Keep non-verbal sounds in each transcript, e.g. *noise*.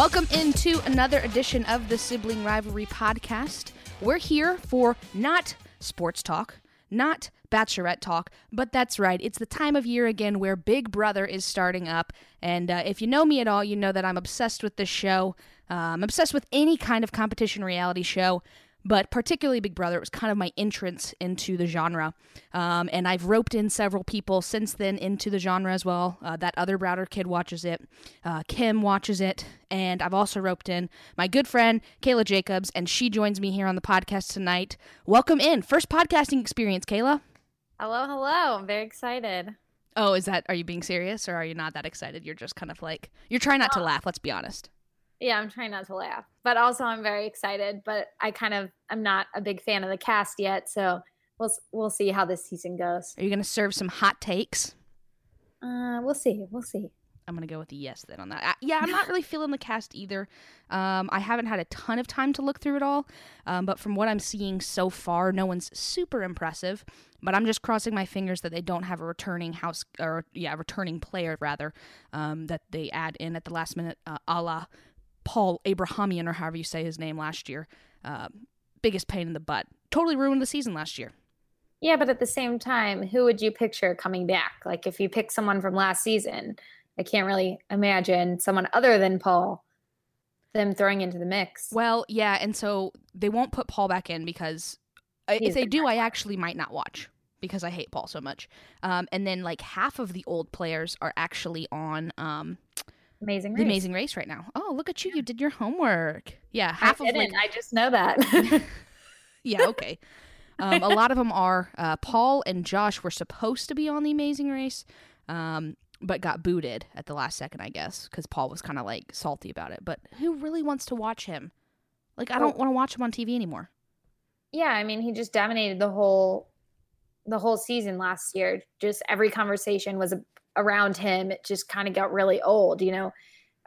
Welcome into another edition of the Sibling Rivalry Podcast. We're here for not sports talk, not bachelorette talk, but that's right. It's the time of year again where Big Brother is starting up. And uh, if you know me at all, you know that I'm obsessed with this show. Uh, I'm obsessed with any kind of competition reality show but particularly Big Brother, it was kind of my entrance into the genre. Um, and I've roped in several people since then into the genre as well. Uh, that other Browder kid watches it, uh, Kim watches it, and I've also roped in my good friend Kayla Jacobs, and she joins me here on the podcast tonight. Welcome in. First podcasting experience, Kayla. Hello, hello. I'm very excited. Oh, is that, are you being serious or are you not that excited? You're just kind of like, you're trying not to laugh, let's be honest. Yeah, I'm trying not to laugh, but also I'm very excited. But I kind of I'm not a big fan of the cast yet, so we'll we'll see how this season goes. Are you going to serve some hot takes? Uh, we'll see. We'll see. I'm gonna go with a yes then on that. Uh, yeah, I'm not really feeling the cast either. Um, I haven't had a ton of time to look through it all, um, but from what I'm seeing so far, no one's super impressive. But I'm just crossing my fingers that they don't have a returning house or yeah, returning player rather um, that they add in at the last minute, uh, a la Paul Abrahamian or however you say his name last year. Uh, biggest pain in the butt. Totally ruined the season last year. Yeah, but at the same time, who would you picture coming back? Like if you pick someone from last season, I can't really imagine someone other than Paul them throwing into the mix. Well, yeah, and so they won't put Paul back in because He's if they do, I actually might not watch because I hate Paul so much. Um, and then like half of the old players are actually on um, Amazing Race. The Amazing Race right now. Oh, look at you! You did your homework. Yeah, half I of like I just know that. *laughs* yeah. Okay. Um, a lot of them are. Uh, Paul and Josh were supposed to be on the Amazing Race, um, but got booted at the last second, I guess, because Paul was kind of like salty about it. But who really wants to watch him? Like, I don't want to watch him on TV anymore. Yeah, I mean, he just dominated the whole the whole season last year. Just every conversation was around him, it just kind of got really old. You know,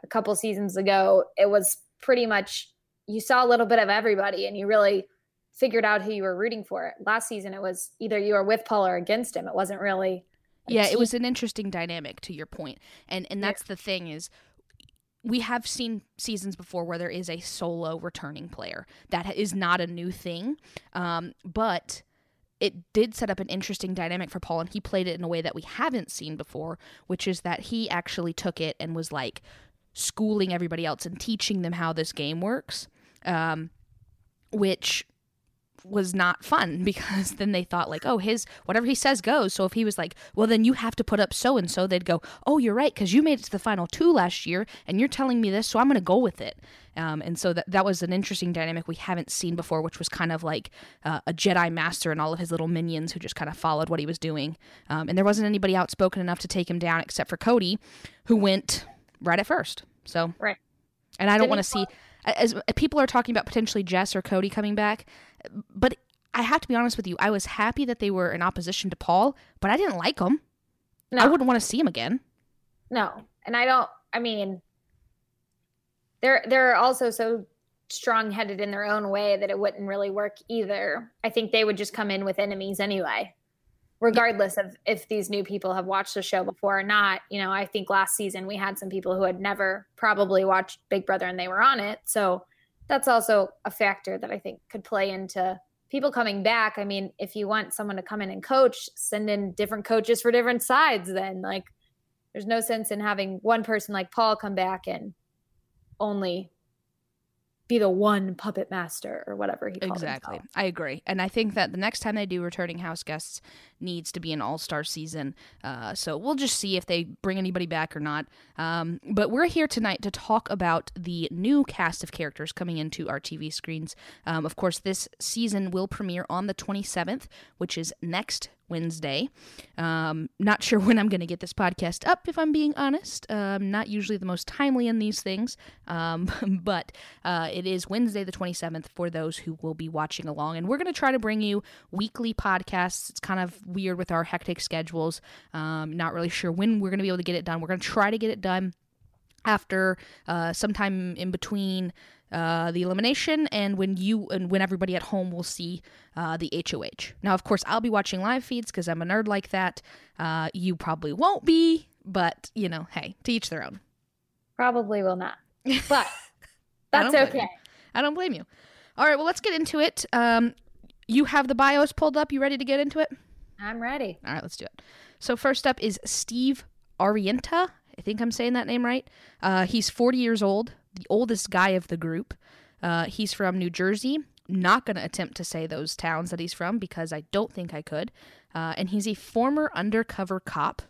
a couple seasons ago, it was pretty much you saw a little bit of everybody and you really figured out who you were rooting for. Last season, it was either you were with Paul or against him. It wasn't really. Yeah, team. it was an interesting dynamic to your point. And and that's yeah. the thing is we have seen seasons before where there is a solo returning player. That is not a new thing. Um, but it did set up an interesting dynamic for Paul, and he played it in a way that we haven't seen before, which is that he actually took it and was like schooling everybody else and teaching them how this game works, um, which was not fun *laughs* because then they thought like oh his whatever he says goes. So if he was like well then you have to put up so and so they'd go oh you're right because you made it to the final two last year and you're telling me this so i'm going to go with it. Um, and so that, that was an interesting dynamic we haven't seen before which was kind of like uh, a jedi master and all of his little minions who just kind of followed what he was doing. Um, and there wasn't anybody outspoken enough to take him down except for cody who went right at first. So right. and i don't want to see as people are talking about potentially Jess or Cody coming back, but I have to be honest with you. I was happy that they were in opposition to Paul, but I didn't like them. No. I wouldn't want to see him again. No, and I don't. I mean, they're they're also so strong-headed in their own way that it wouldn't really work either. I think they would just come in with enemies anyway regardless of if these new people have watched the show before or not. You know, I think last season we had some people who had never probably watched Big Brother and they were on it. So that's also a factor that I think could play into people coming back. I mean, if you want someone to come in and coach, send in different coaches for different sides, then like there's no sense in having one person like Paul come back and only be the one puppet master or whatever he calls it. exactly himself. i agree and i think that the next time they do returning house guests needs to be an all-star season uh, so we'll just see if they bring anybody back or not um, but we're here tonight to talk about the new cast of characters coming into our tv screens um, of course this season will premiere on the 27th which is next Wednesday. Um, not sure *laughs* when I'm going to get this podcast up, if I'm being honest. Um, not usually the most timely in these things, um, *laughs* but uh, it is Wednesday the 27th for those who will be watching along. And we're going to try to bring you weekly podcasts. It's kind of weird with our hectic schedules. Um, not really sure when we're going to be able to get it done. We're going to try to get it done after uh, sometime in between uh, the elimination and when you and when everybody at home will see uh, the HOH. Now, of course, I'll be watching live feeds because I'm a nerd like that. Uh, you probably won't be, but you know, hey, to each their own. Probably will not. *laughs* But That's blame okay. you. I don't blame you. All right, well, let's get into it. Um, you have the bios pulled up. You ready to get into it? I'm ready. All right, let's do it. So first up is Steve Arienta. I think I'm saying that name right. Uh, he's 40 years old, the oldest guy of the group. Uh, he's from New Jersey. Not going to attempt to say those towns that he's from because I don't think I could. Uh, and he's a former undercover cop.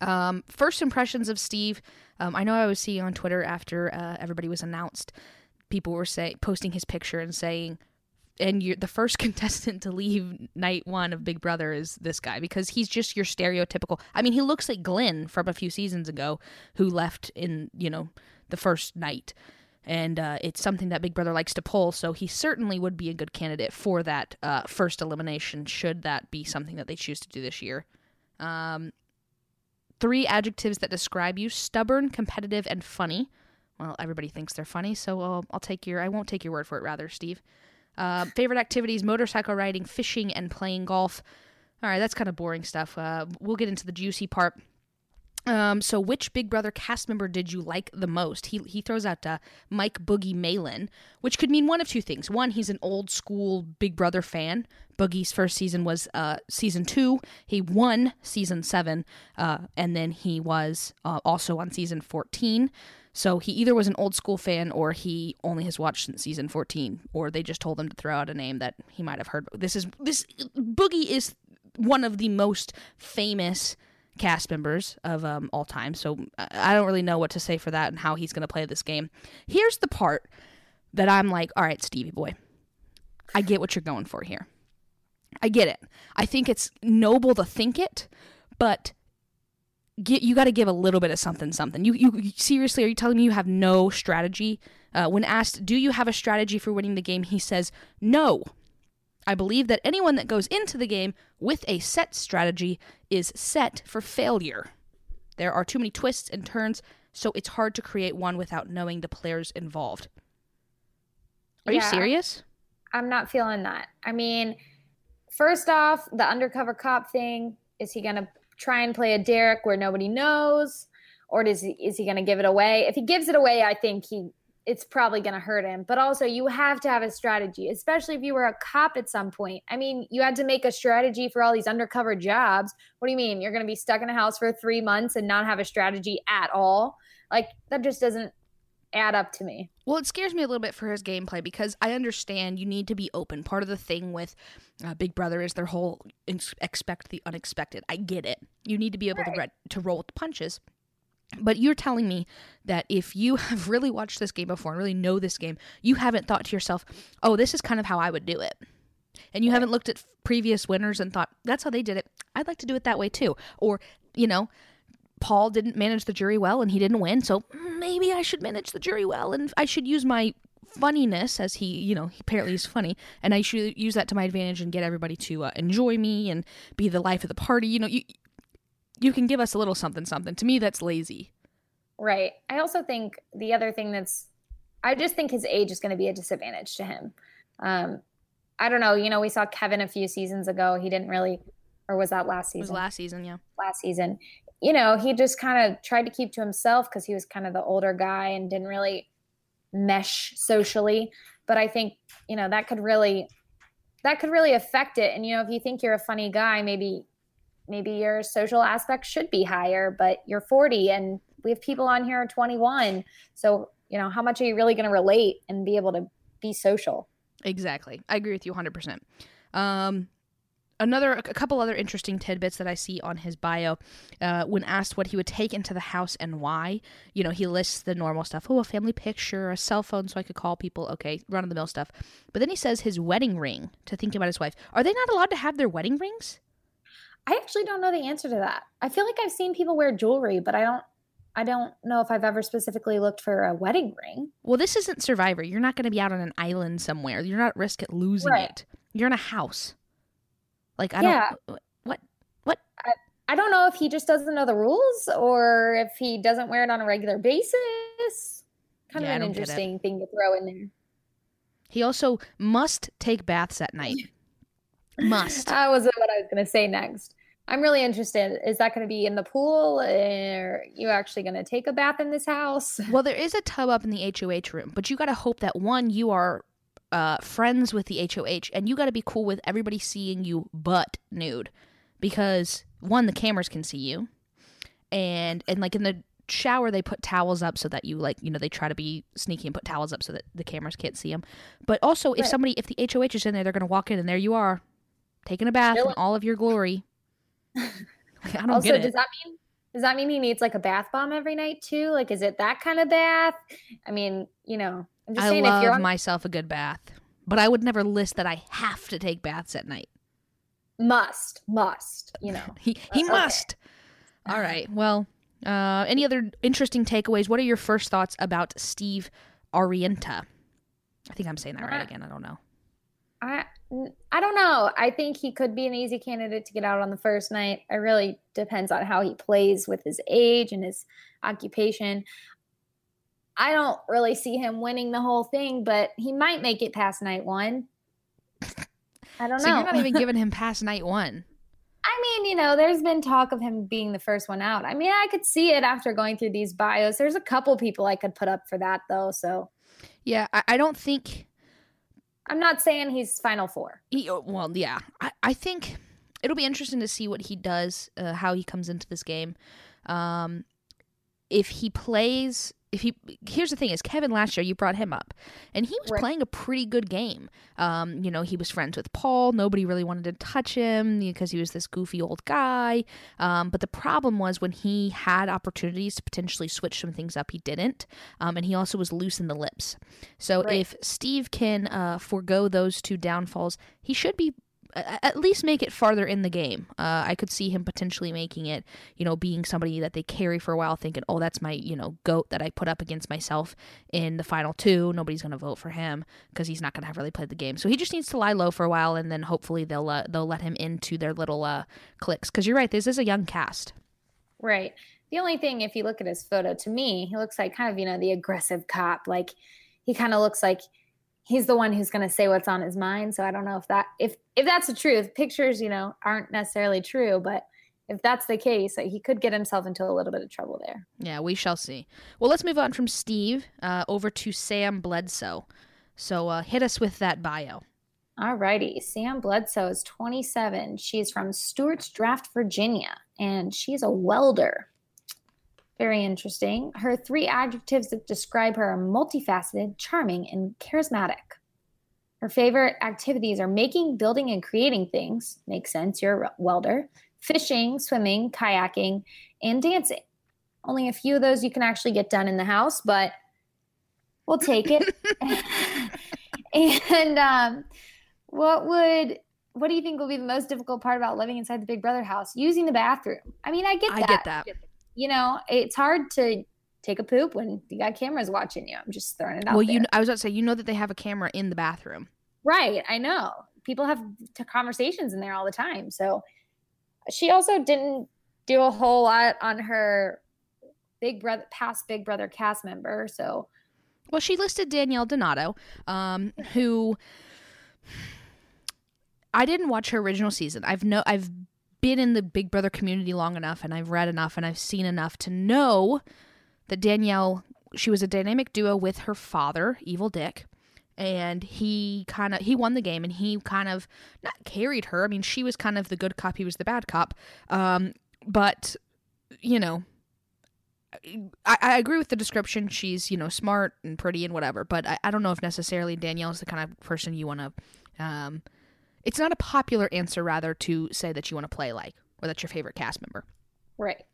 Um, first impressions of Steve. Um, I know I was seeing on Twitter after uh, everybody was announced, people were say posting his picture and saying, and you're the first *laughs* contestant to leave night one of Big Brother is this guy because he's just your stereotypical. I mean, he looks like Glenn from a few seasons ago who left in you know the first night, and uh, it's something that Big Brother likes to pull. So he certainly would be a good candidate for that uh, first elimination should that be something that they choose to do this year. Um, three adjectives that describe you: stubborn, competitive, and funny. Well, everybody thinks they're funny, so I'll, I'll take your. I won't take your word for it. Rather, Steve. Uh, favorite activities: motorcycle riding, fishing, and playing golf. All right, that's kind of boring stuff. Uh, we'll get into the juicy part. Um, so, which Big Brother cast member did you like the most? He he throws out uh, Mike Boogie Malin, which could mean one of two things. One, he's an old school Big Brother fan. Boogie's first season was uh, season two. He won season seven, uh, and then he was uh, also on season fourteen. So he either was an old school fan or he only has watched since season 14 or they just told him to throw out a name that he might have heard. This is this Boogie is one of the most famous cast members of um, all time. So I don't really know what to say for that and how he's going to play this game. Here's the part that I'm like, all right, Stevie boy, I get what you're going for here. I get it. I think it's noble to think it, but get you got to give a little bit of something something you you seriously are you telling me you have no strategy uh, when asked do you have a strategy for winning the game he says no i believe that anyone that goes into the game with a set strategy is set for failure. There are too many twists and turns so it's hard to create one without knowing the players involved. Are you serious? I'm not feeling that. I mean, first off, the undercover cop thing, is he going to try and play a Derrick where nobody knows? Or does he is he going to give it away? If he gives it away, I think he it's probably going to hurt him. But also, you have to have a strategy, especially if you were a cop at some point. I mean, you had to make a strategy for all these undercover jobs. What do you mean? You're going to be stuck in a house for 3 months and not have a strategy at all? Like that just doesn't add up to me. Well, it scares me a little bit for his gameplay because I understand you need to be open. Part of the thing with uh, Big Brother is their whole ins- expect the unexpected. I get it. You need to be able to re- to roll with the punches. But you're telling me that if you *laughs* have really watched this game before and really know this game, you haven't thought to yourself, "Oh, this is kind of how I would do it." And you Right. haven't looked at previous winners and thought, "That's how they did it. I'd like to do it that way too." Or, you know, Paul didn't manage the jury well and he didn't win, so maybe I should manage the jury well and I should use my funniness as he, you know, he apparently is funny, and I should use that to my advantage and get everybody to uh, enjoy me and be the life of the party. You know, you you can give us a little something something. To me, that's lazy. Right. I also think the other thing that's, I just think his age is going to be a disadvantage to him. Um, I don't know. You know, we saw Kevin a few seasons ago. He didn't really, or was that last It was season? last season, yeah. last season. You know, he just kind of tried to keep to himself because he was kind of the older guy and didn't really mesh socially. But I think, you know, that could really, that could really affect it. And, you know, if you think you're a funny guy, maybe, maybe your social aspect should be higher, but you're 40 and we have people on here 21. So, you know, how much are you really going to relate and be able to be social? Exactly. I agree with you 100%. Um, another, a couple other interesting tidbits that I see on his bio. Uh, when asked what he would take into the house and why, you know, he lists the normal stuff. Oh, a family picture, a cell phone so I could call people. Okay, run of the mill stuff. But then he says his wedding ring to think about his wife. Are they not allowed to have their wedding rings? I actually don't know the answer to that. I feel like I've seen people wear jewelry, but I don't I don't know if I've ever specifically looked for a wedding ring. Well, this isn't Survivor. You're not going to be out on an island somewhere. You're not at risk at losing Right. it. You're in a house. Like I Yeah. don't. What? What? I don't know if he just doesn't know the rules or if he doesn't wear it on a regular basis. Kind Yeah, of an interesting thing to throw in there. He also must take baths at night. *laughs* must. That was what I was going to say next. I'm really interested. Is that going to be in the pool? Or are you actually going to take a bath in this house? *laughs* Well, there is a tub up in the HOH room, but you got to hope that one, you are uh, friends with the HOH, and you got to be cool with everybody seeing you butt nude, because one, the cameras can see you, and and like in the shower they put towels up so that you like you know they try to be sneaky and put towels up so that the cameras can't see them but also if Right. somebody if the hoh is in there they're going to walk in and there you are taking a bath in all of your glory Like, i don't also, get it. does that mean does that mean he needs like a bath bomb every night too? Like, is it that kind of bath? I mean, you know, I'm just i saying if love you're on myself a good bath but i would never list that i have to take baths at night. Must must you know. *laughs* He he Uh, okay. must. All right well uh any other interesting takeaways? What are your first thoughts about steve arienta? I think i'm saying that right Uh, again i don't know. I I don't know. I think he could be an easy candidate to get out on the first night. It really depends on how he plays with his age and his occupation. I don't really see him winning the whole thing, but he might make it past night one. I don't *laughs* so know. you're not even giving *laughs* him past night one I mean, you know, there's been talk of him being the first one out. I mean, I could see it after going through these bios. There's a couple people I could put up for that though, so yeah i, I don't think I'm not saying he's final four. He, oh, well, yeah. I, I think it'll be interesting to see what he does, uh, how he comes into this game. Um, if he plays, if he here's the thing is Kevin last year you brought him up, and he was Right. playing a pretty good game. Um, you know he was friends with Paul. Nobody really wanted to touch him because he was this goofy old guy. Um, but the problem was when he had opportunities to potentially switch some things up, he didn't. Um, and he also was loose in the lips. So Right. if Steve can uh, forego those two downfalls, he should be at least make it farther in the game. Uh, I could see him potentially making it, you know, being somebody that they carry for a while, thinking, "Oh, that's my, you know, goat that I put up against myself in the final two. Nobody's going to vote for him because he's not going to have really played the game. So he just needs to lie low for a while, and then hopefully they'll uh, they'll let him into their little uh, clicks. Because you're right, this is a young cast. Right. The only thing, if you look at his photo, to me, he looks like kind of, you know, the aggressive cop. Like he kind of looks like he's the one who's going to say what's on his mind. So I don't know if that, if if that's the truth. Pictures, you know, aren't necessarily true, but if that's the case, he could get himself into a little bit of trouble there. Yeah, we shall see. Well, let's move on from Steve uh, over to Sam Bledsoe. So uh, hit us with that bio. All righty. Sam Bledsoe is 27. She's from Stuarts Draft, Virginia, and she's a welder. Very interesting. Her three adjectives that describe her are multifaceted, charming, and charismatic. Her favorite activities are making, building, and creating things. Makes sense, you're a welder. Fishing, swimming, kayaking, and dancing. Only a few of those you can actually get done in the house, but we'll take it. *laughs* *laughs* and um, what would what do you think will be the most difficult part about living inside the Big Brother house? Using the bathroom. I mean, I get that. I get that. You know, it's hard to take a poop when you got cameras watching you. I'm just throwing it out Well, there. you I was about to say you know that they have a camera in the bathroom. right? I know people have conversations in there all the time. So she also didn't do a whole lot on her Big Brother past Big Brother cast member. So Well, she listed Danielle Donato, um, who I didn't watch her original season. I've no I've been in the Big Brother community long enough and I've read enough and I've seen enough to know that Danielle she was a dynamic duo with her father, Evil Dick. And he kind of he won the game and he kind of not carried her. I mean, she was kind of the good cop, he was the bad cop. Um, but you know, I, I agree with the description. She's, you know, smart and pretty and whatever, but I, I don't know if necessarily Danielle's the kind of person you want to. Um, it's not a popular answer, rather, to say that you want to play like or that's your favorite cast member. right.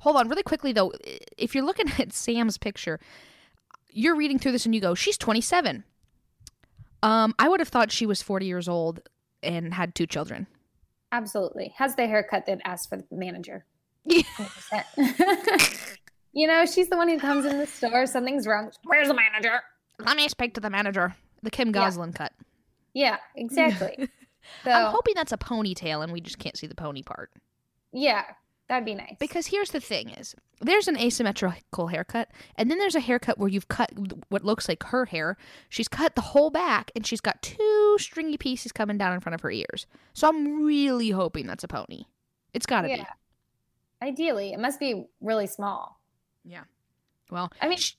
Hold on, really quickly though. If you're looking *laughs* at Sam's picture, you're reading through this and you go, she's 27. Um, I would have thought she was 40 years old and had two children. Absolutely. Has the haircut that asked for the manager. Yeah. *laughs* you know, she's the one who comes in the store, something's wrong. Where's the manager? Let me speak to the manager. The Kim Yeah. Gosselin cut. Yeah, exactly. *laughs* So, I'm hoping that's a ponytail and we just can't see the pony part. yeah, that'd be nice. Because here's the thing is there's an asymmetrical haircut and then there's a haircut where you've cut what looks like her hair. She's cut the whole back and she's got two stringy pieces coming down in front of her ears. So I'm really hoping that's a pony. It's got to Yeah. be. Ideally, it must be really small. Yeah. Well, I mean, sh-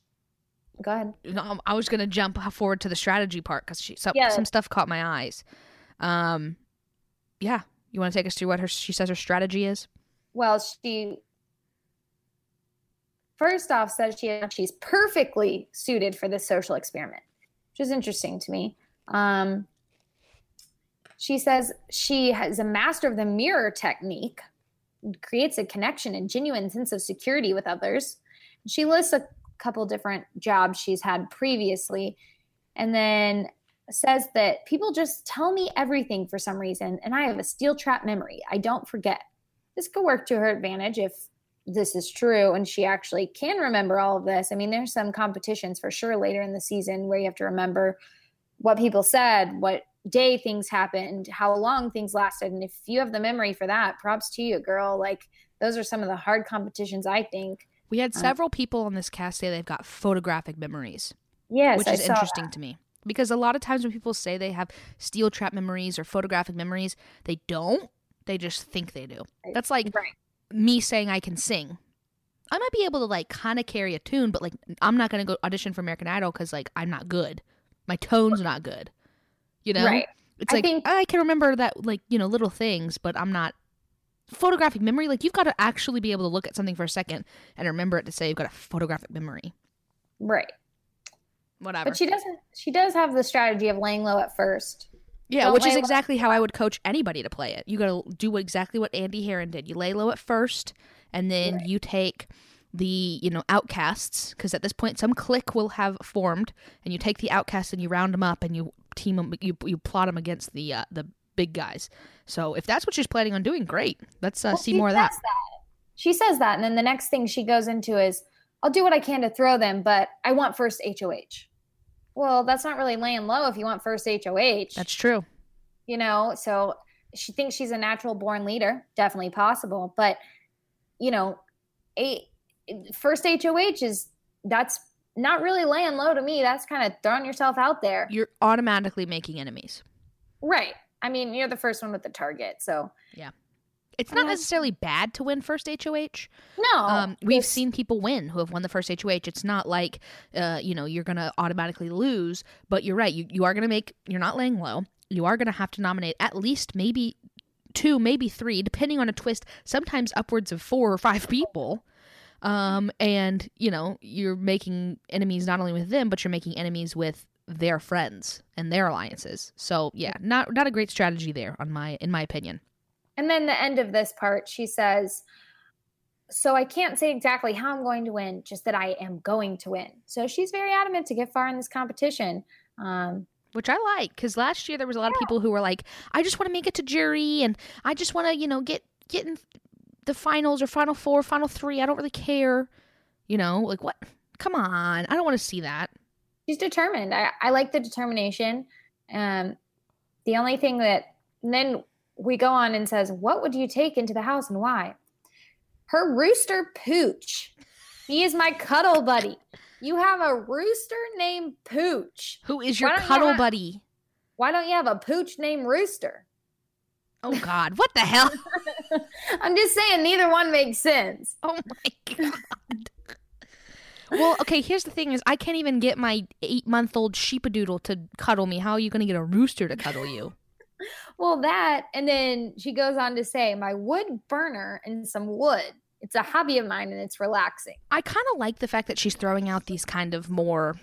go ahead. no, I was gonna jump forward to the strategy part because she some, Yeah. some stuff caught my eyes. Um, yeah. You want to take us through what her she says her strategy is? Well, she first off says she she's perfectly suited for this social experiment, which is interesting to me. Um, she says she has a master of the mirror technique, creates a connection and genuine sense of security with others. She lists a couple different jobs she's had previously, and then says that people just tell me everything for some reason, and I have a steel trap memory. I don't forget this could work to her advantage if this is true and she actually can remember all of this. I mean, there's some competitions for sure later in the season where you have to remember what people said, what day things happened, how long things lasted. And if you have the memory for that, props to you, girl. Like, those are some of the hard competitions, I think. We had Uh, several people on this cast say they've got photographic memories, Yes, which is interesting to me. Because a lot of times when people say they have steel trap memories or photographic memories, they don't. They just think they do. That's like. Right. me saying I can sing. I might be able to like kind of carry a tune, but like I'm not gonna go audition for American Idol because like I'm not good. My tone's not good. You know, Right. It's I like think- oh, I can remember that like you know little things, but I'm not photographic memory. Like you've got to actually be able to look at something for a second and remember it to say you've got a photographic memory. Right. Whatever. But she doesn't, she does have the strategy of laying low at first. yeah, don't which is lay low. exactly how I would coach anybody to play it. You got to do exactly what Andy Herren did. You lay low at first, and then Right. you take the you know outcasts because at this point some clique will have formed, and you take the outcasts and you round them up and you team them. You you plot them against the uh, the big guys. So if that's what she's planning on doing, great. Let's uh, Well, see more of that. says She says that, and then the next thing she goes into is, "I'll do what I can to throw them, but I want first HOH." Well, that's not really laying low if you want first HOH. That's true. you know. So she thinks she's a natural born leader, definitely possible, but you know, a first HOH is that's not really laying low to me. That's kind of throwing yourself out there, You're automatically making enemies. right? I mean, you're the first one with the target, so It's not necessarily bad to win first HOH. no. um, we've it's- seen people win who have won the first HOH. It's not like, uh, you know, you're going to automatically lose, but you're right. You, you are going to make, you're not laying low. You are going to have to nominate at least maybe two, maybe three, depending on a twist, sometimes upwards of four or five people. Um, and, you know, you're making enemies not only with them, but you're making enemies with their friends and their alliances. So yeah, not not a great strategy there on my in my opinion. And then the end of this part, she says, So I can't say exactly how I'm going to win, just that I am going to win. So she's very adamant to get far in this competition. Um, which I like because last year there was a lot of people who were like, I just want to make it to jury and I just want to, you know, get get in the finals or final four, final three. I don't really care, you know, like what? Come on, I don't want to see that. she's determined. I, I like the determination. Um, the only thing that and then we go on and says, What would you take into the house and why? Her rooster Pooch. He is my cuddle buddy. You have a rooster named Pooch. Who is your you cuddle have- buddy? Why don't you have a pooch named Rooster? Oh God, what the hell? *laughs* I'm just saying, neither one makes sense. Oh my God. Well, okay. Here's the thing: is I can't even get my eight-month-old sheepadoodle to cuddle me. How are you going to get a rooster to cuddle you? Well, that, and then she goes on to say, My wood burner and some wood. It's a hobby of mine and it's relaxing. I kind of like the fact that she's throwing out these kind of more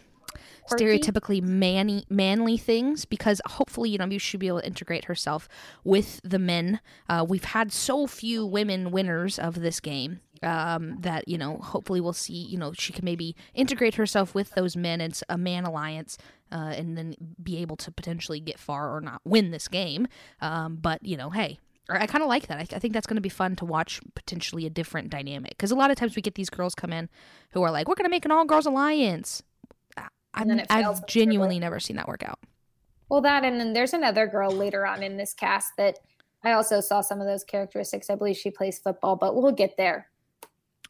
Quirky? stereotypically manly manly things because hopefully you know you should be able to integrate herself with the men. Uh, we've had so few women winners of this game um, that you know hopefully we'll see you know she can maybe integrate herself with those men and a man alliance. Uh, and then be able to potentially get far or not win this game. Um, but you know, hey, I I kind of like that. I, I think that's going to be fun to watch potentially a different dynamic because a lot of times we get these girls come in who are like, "We're going to make an all girls alliance." I- And then it fails I've genuinely never seen that work out. Well, that, and then there's another girl later on in this cast that I also saw some of those characteristics. I believe she plays football, but we'll get there.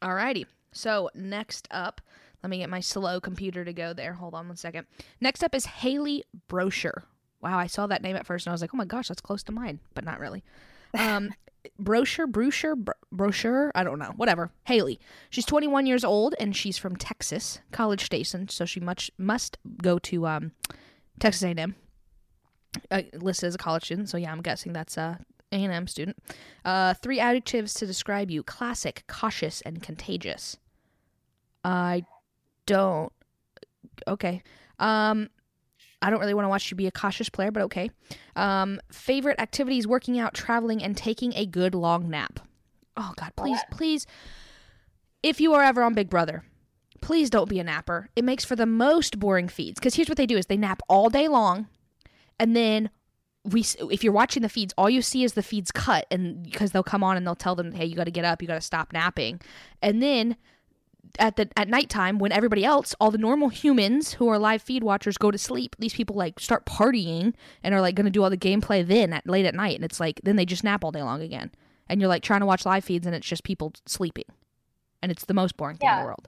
Alrighty. So next up, let me get my slow computer to go there. Hold on one second. Next up is Haley Brochure. Wow, I saw that name at first and I was like, oh my gosh, that's close to mine, but not really. *laughs* Um, brochure, brochure, bro- brochure. I don't know. Whatever. Haley. She's 21 years old and she's from Texas, College Station. So she much must go to um, Texas A&M. Uh, listed as a college student. So yeah, I'm guessing that's a A&M student. Uh, three adjectives to describe you: classic, cautious, and contagious. I don't. Okay. Um, I don't really want to watch you be a cautious player, but okay. Um, favorite activities: working out, traveling, and taking a good long nap. Oh God, please, please. If you are ever on Big Brother, please don't be a napper. It makes for the most boring feeds. Because here's what they do: is they nap all day long, and then we. If you're watching the feeds, all you see is the feeds cut, and because they'll come on and they'll tell them, "Hey, you got to get up, you got to stop napping," and then at the at nighttime when everybody else, all the normal humans who are live feed watchers go to sleep, these people like start partying and are like going to do all the gameplay then at late at night, and it's like then they just nap all day long again, and you're like trying to watch live feeds and it's just people sleeping, and it's the most boring thing in the world.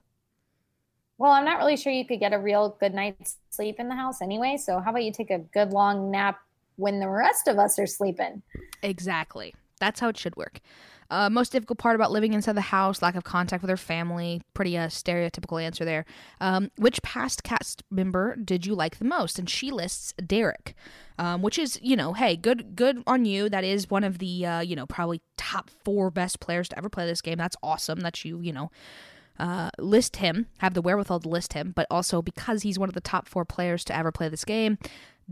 Well, I'm not really sure you could get a real good night's sleep in the house anyway. So how about you take a good long nap when the rest of us are sleeping? Exactly. That's how it should work. Uh, most difficult part about living inside the house, lack of contact with her family. Pretty uh, stereotypical answer there. Um, which past cast member did you like the most? And she lists Derrick, um, which is you know, hey, good, good on you. That is one of the uh, you know probably top four best players to ever play this game. That's awesome that you you know uh, list him, have the wherewithal to list him, but also because he's one of the top four players to ever play this game.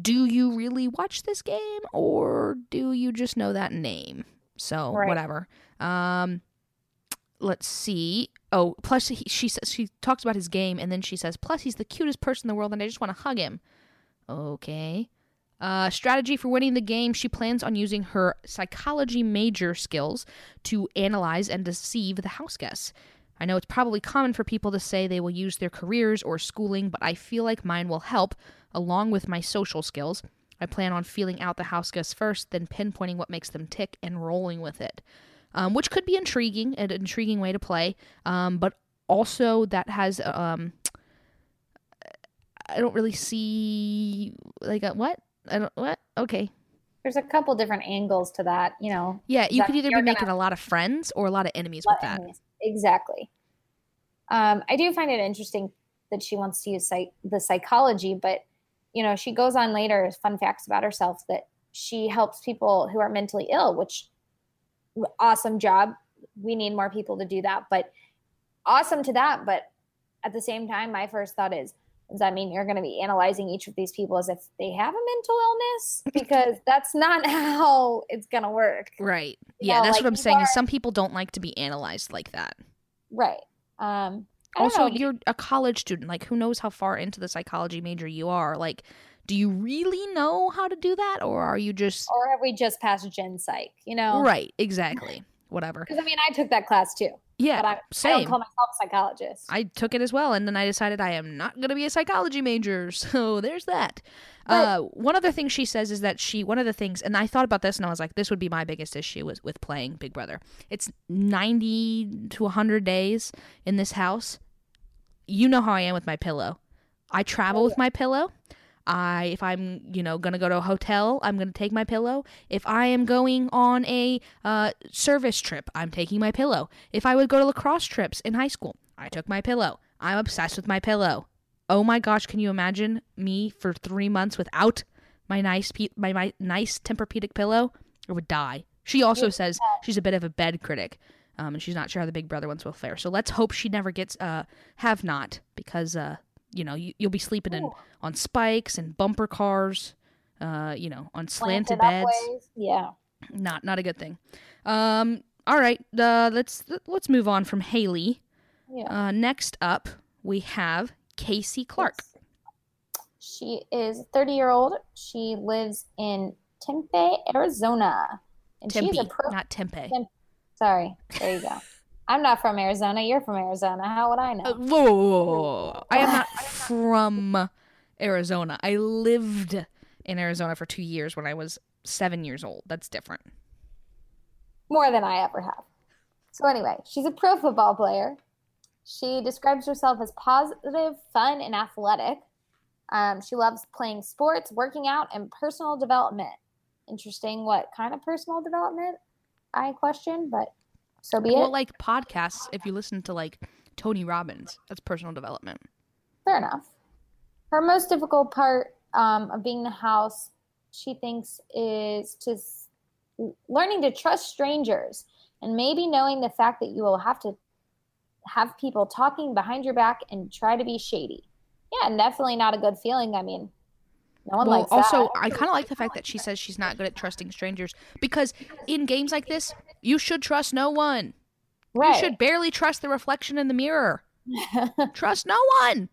Do you really watch this game, or do you just know that name? So Right. whatever. Um, let's see. Oh, plus he, she says she talks about his game, and then she says, plus he's the cutest person in the world, and I just want to hug him. Okay. Uh, strategy for winning the game. She plans on using her psychology major skills to analyze and deceive the house guests. I know it's probably common for people to say they will use their careers or schooling, but I feel like mine will help, along with my social skills. I plan on feeling out the house guests first, then pinpointing what makes them tick and rolling with it, um, which could be intriguing, an intriguing way to play. Um, but also that has um, I don't really see like a, what I don't what okay There's a couple different angles to that, you know. yeah you could either be making a lot of friends or a lot of enemies with that. Exactly. Um, I do find it interesting that she wants to use psych- the psychology, but you know, she goes on later, fun facts about herself that she helps people who are mentally ill, which awesome job. We need more people to do that, but awesome to that. But at the same time, my first thought is, does that mean you're going to be analyzing each of these people as if they have a mental illness? *laughs* Because that's not *laughs* how it's going to work. Right. You Yeah, know, that's like, what I'm saying. Is are- some people don't like to be analyzed like that. Right. Um, I Also, know. you're a college student. Like, who knows how far into the psychology major you are? Like, do you really know how to do that, or are you just or have we just passed gen psych you know right? Exactly. Whatever. because i mean i took that class too Yeah. but I, I same. don't call myself a psychologist I took it as well, and then I decided I am not going to be a psychology major. *laughs* So there's that. But- uh, one other thing she says is that she, one of the things, and I thought about this, and I was like, this would be my biggest issue with, with playing Big Brother. It's 90 to 100 days in this house. You know how I am with my pillow. I travel with my pillow. I if I'm you know gonna go to a hotel, I'm gonna take my pillow. If I am going on a uh, service trip, I'm taking my pillow. If I would go to lacrosse trips in high school, I took my pillow. I'm obsessed with my pillow. Oh my gosh, can you imagine me for three months without my nice pe- my, my nice Tempur-Pedic pillow? I would die. She also says she's a bit of a bed critic, um, and she's not sure how the Big Brother ones will fare. So let's hope she never gets uh have not because uh you know you, you'll be sleeping in Ooh. on spikes and bumper cars, uh you know on slanted Slanted beds. yeah Not not a good thing. Um, all right, uh, let's let's move on from Haley. yeah Uh, next up we have Kaycee Clark. she is 30 year old she lives in tempe arizona and she's Tempe, a pro not Tempe. Tem- sorry there you go i'm not from arizona you're from arizona how would i know Uh, whoa, whoa, whoa, whoa. I am not from Arizona. I lived in Arizona for two years when I was seven years old. That's different. more than I ever have. So anyway, she's a pro football player. She describes herself as positive, fun, and athletic. Um, she loves playing sports, working out, and personal development. Interesting. What kind of personal development? I question, but so be Well, it. like podcasts, if you listen to like Tony Robbins, that's personal development. Fair enough. Her most difficult part um, of being in the house, she thinks, is to s- learning to trust strangers and maybe knowing the fact that you will have to have people talking behind your back and try to be shady. Yeah, definitely not a good feeling. I mean, no one Well, also, that. I kind of like the fact that she says she's not good at trusting strangers because in games like this, you should trust no one. right. You should barely trust the reflection in the mirror. *laughs* trust no one.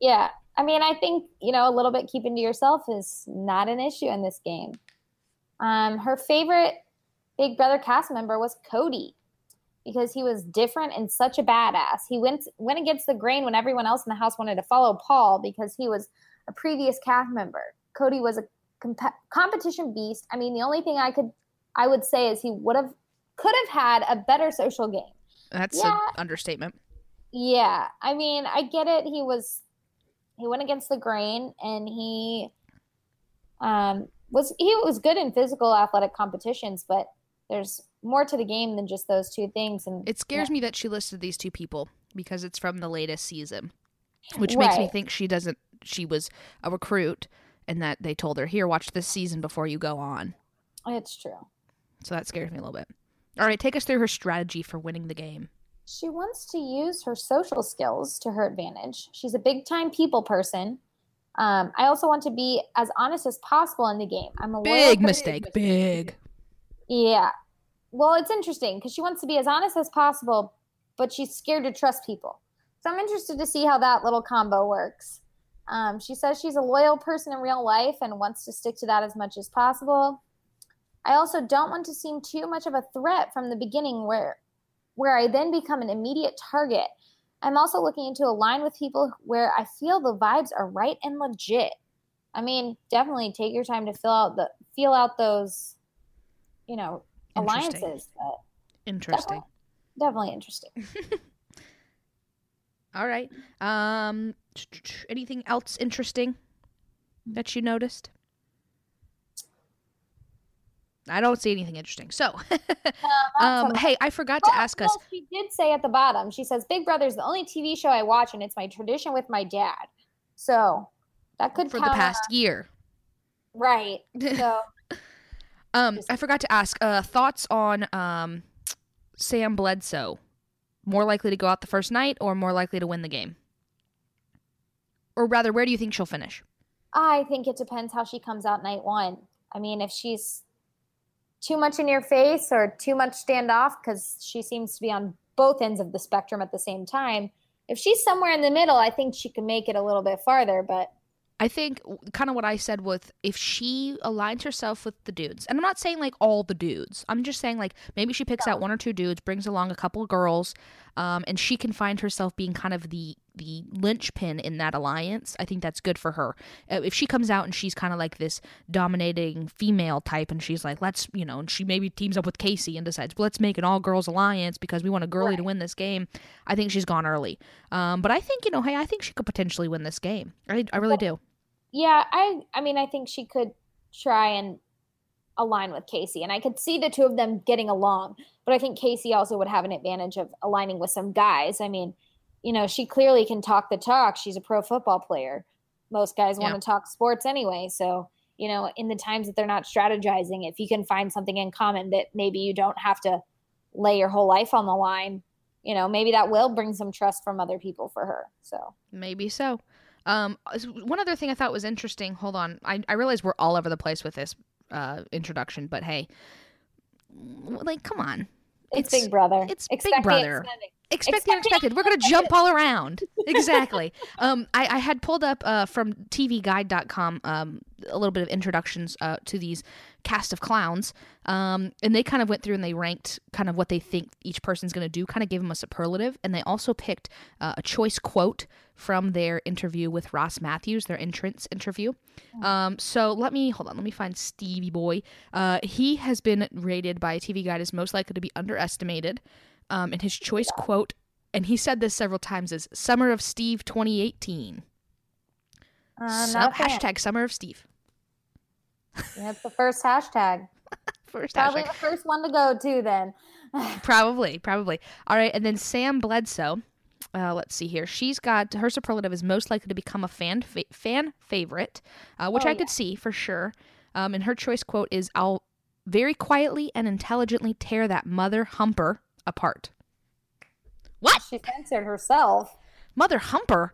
Yeah. I mean, I think, you know, a little bit keeping to yourself is not an issue in this game. Um, her favorite Big Brother cast member was Cody because he was different and such a badass. He went went against the grain when everyone else in the house wanted to follow Paul because he was a previous cast member. Cody was a comp- competition beast. I mean, the only thing I could I would say is he would have could have had a better social game. That's Yeah. an understatement. Yeah, I mean, I get it. He was he went against the grain and he um was he was good in physical athletic competitions, but there's more to the game than just those two things and It scares me that she listed these two people because it's from the latest season, which makes me think she doesn't. She was a recruit, and that they told her, "Here, watch this season before you go on." it's true. So that scares me a little bit. All right, take us through her strategy for winning the game. She wants to use her social skills to her advantage. She's a big time people person. Um, I also want to be as honest as possible in the game. I'm a Big person- mistake. Big. Yeah. Well, it's interesting because she wants to be as honest as possible, but she's scared to trust people. So I'm interested to see how that little combo works. Um, she says she's a loyal person in real life and wants to stick to that as much as possible. I also don't want to seem too much of a threat from the beginning where where I then become an immediate target. I'm also looking to align with people where I feel the vibes are right and legit. I mean, definitely take your time to fill out the feel out those, you know, Interesting. alliances. But Interesting. definitely interesting. *laughs* All right. Um, anything else interesting that you noticed? I don't see anything interesting. So, *laughs* um, hey, I forgot to ask us. she did say at the bottom, she says, Big Brother is the only TV show I watch, and it's my tradition with my dad. So that could for the count past year. right. So *laughs* Um, I forgot to ask uh, thoughts on um, Sam Bledsoe. More likely to go out the first night, or more likely to win the game? Or rather, where do you think she'll finish? I think it depends how she comes out night one. I mean, if she's too much in your face or too much standoff, because she seems to be on both ends of the spectrum at the same time. If she's somewhere in the middle, I think she can make it a little bit farther. But I think kind of what I said with if she aligns herself with the dudes, and I'm not saying like all the dudes. I'm just saying like maybe she picks out one or two dudes, brings along a couple of girls, um, and she can find herself being kind of the the linchpin in that alliance. I think that's good for her. Uh, if she comes out and she's kind of like this dominating female type, and she's like, let's you know, and she maybe teams up with Kaycee and decides, well, let's make an all girls alliance because we want a girly to win this game. I think she's gone early. Um, but I think you know, hey, I think she could potentially win this game. I I really do. Yeah, I I mean, I think she could try and align with Kaycee, and I could see the two of them getting along. But I think Kaycee also would have an advantage of aligning with some guys. I mean, you know, she clearly can talk the talk. She's a pro football player. Most guys Yeah. want to talk sports anyway, so you know, in the times that they're not strategizing, if you can find something in common that maybe you don't have to lay your whole life on the line, you know, maybe that will bring some trust from other people for her. So Maybe so. Um, one other thing I thought was interesting. Hold on, I I realize we're all over the place with this uh introduction, but hey, like, come on, it's, It's- Big Brother. it's Big Expect the Brother. expect the unexpected. We're gonna jump all around. *laughs* Exactly. um, I, I had pulled up uh from TVGuide.com um a little bit of introductions uh to these cast of clowns. Um, and they kind of went through and they ranked kind of what they think each person's gonna do. Kind of gave them a superlative, and they also picked uh, a choice quote from their interview with Ross Mathews, their entrance interview. Um, so let me hold on. Let me find Stevie Boy. Uh, he has been rated by TV Guide as most likely to be underestimated. Um, and his choice quote, and he said this several times, is "Summer of Steve 2018." Uh, not hashtag Summer of Steve. That's the first hashtag. *laughs* first Probably hashtag. the first one to go too. Then. *laughs* Probably, probably. All right, and then Sam Bledsoe. Uh, let's see here. She's got her superlative is most likely to become a fan fa- fan favorite, uh, which Oh, I could see for sure. Um, and her choice quote is, "I'll very quietly and intelligently tear that mother humper apart." What She censored herself. mother humper?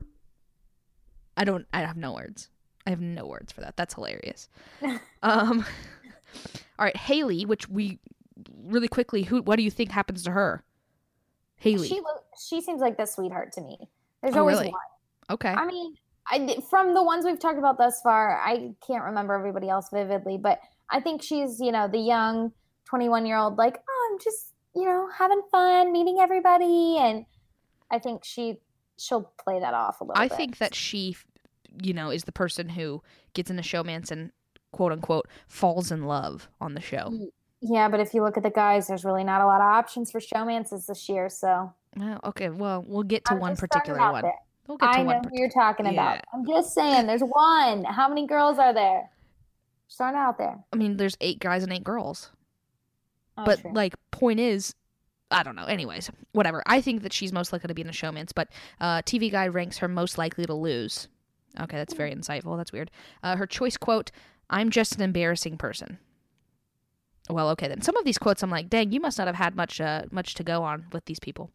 I don't. I have no words. I have no words for that. That's hilarious. *laughs* um. All right, Haleigh, which we really quickly. Who? What do you think happens to her? Haleigh. She lo- she seems like the sweetheart to me. There's Oh, always really? one. okay. I mean, I from the ones we've talked about thus far, I can't remember everybody else vividly, but I think she's you know the young 21 year old like oh I'm just you know having fun meeting everybody, and I think she she'll play that off a little. Bit. I bit. think that she, you know, is the person who gets in into showmance and quote unquote falls in love on the show. Yeah, but if you look at the guys, there's really not a lot of options for showmances this year. So Well, okay, well, we'll get to I'm one just throwing it particular one. We'll get to I know who you're talking Yeah. about. I'm just saying, there's one. How many girls are there? Starting out there. I mean, there's eight guys and eight girls. Oh, but true. like, point is, I don't know. Anyways, whatever. I think that she's most likely to be in a showmance, but uh, TV Guide ranks her most likely to lose. Okay, that's very insightful. That's weird. Uh, her choice quote: "I'm just an embarrassing person." Well, okay then. Some of these quotes, I'm like, dang, you must not have had much, uh, much to go on with these people.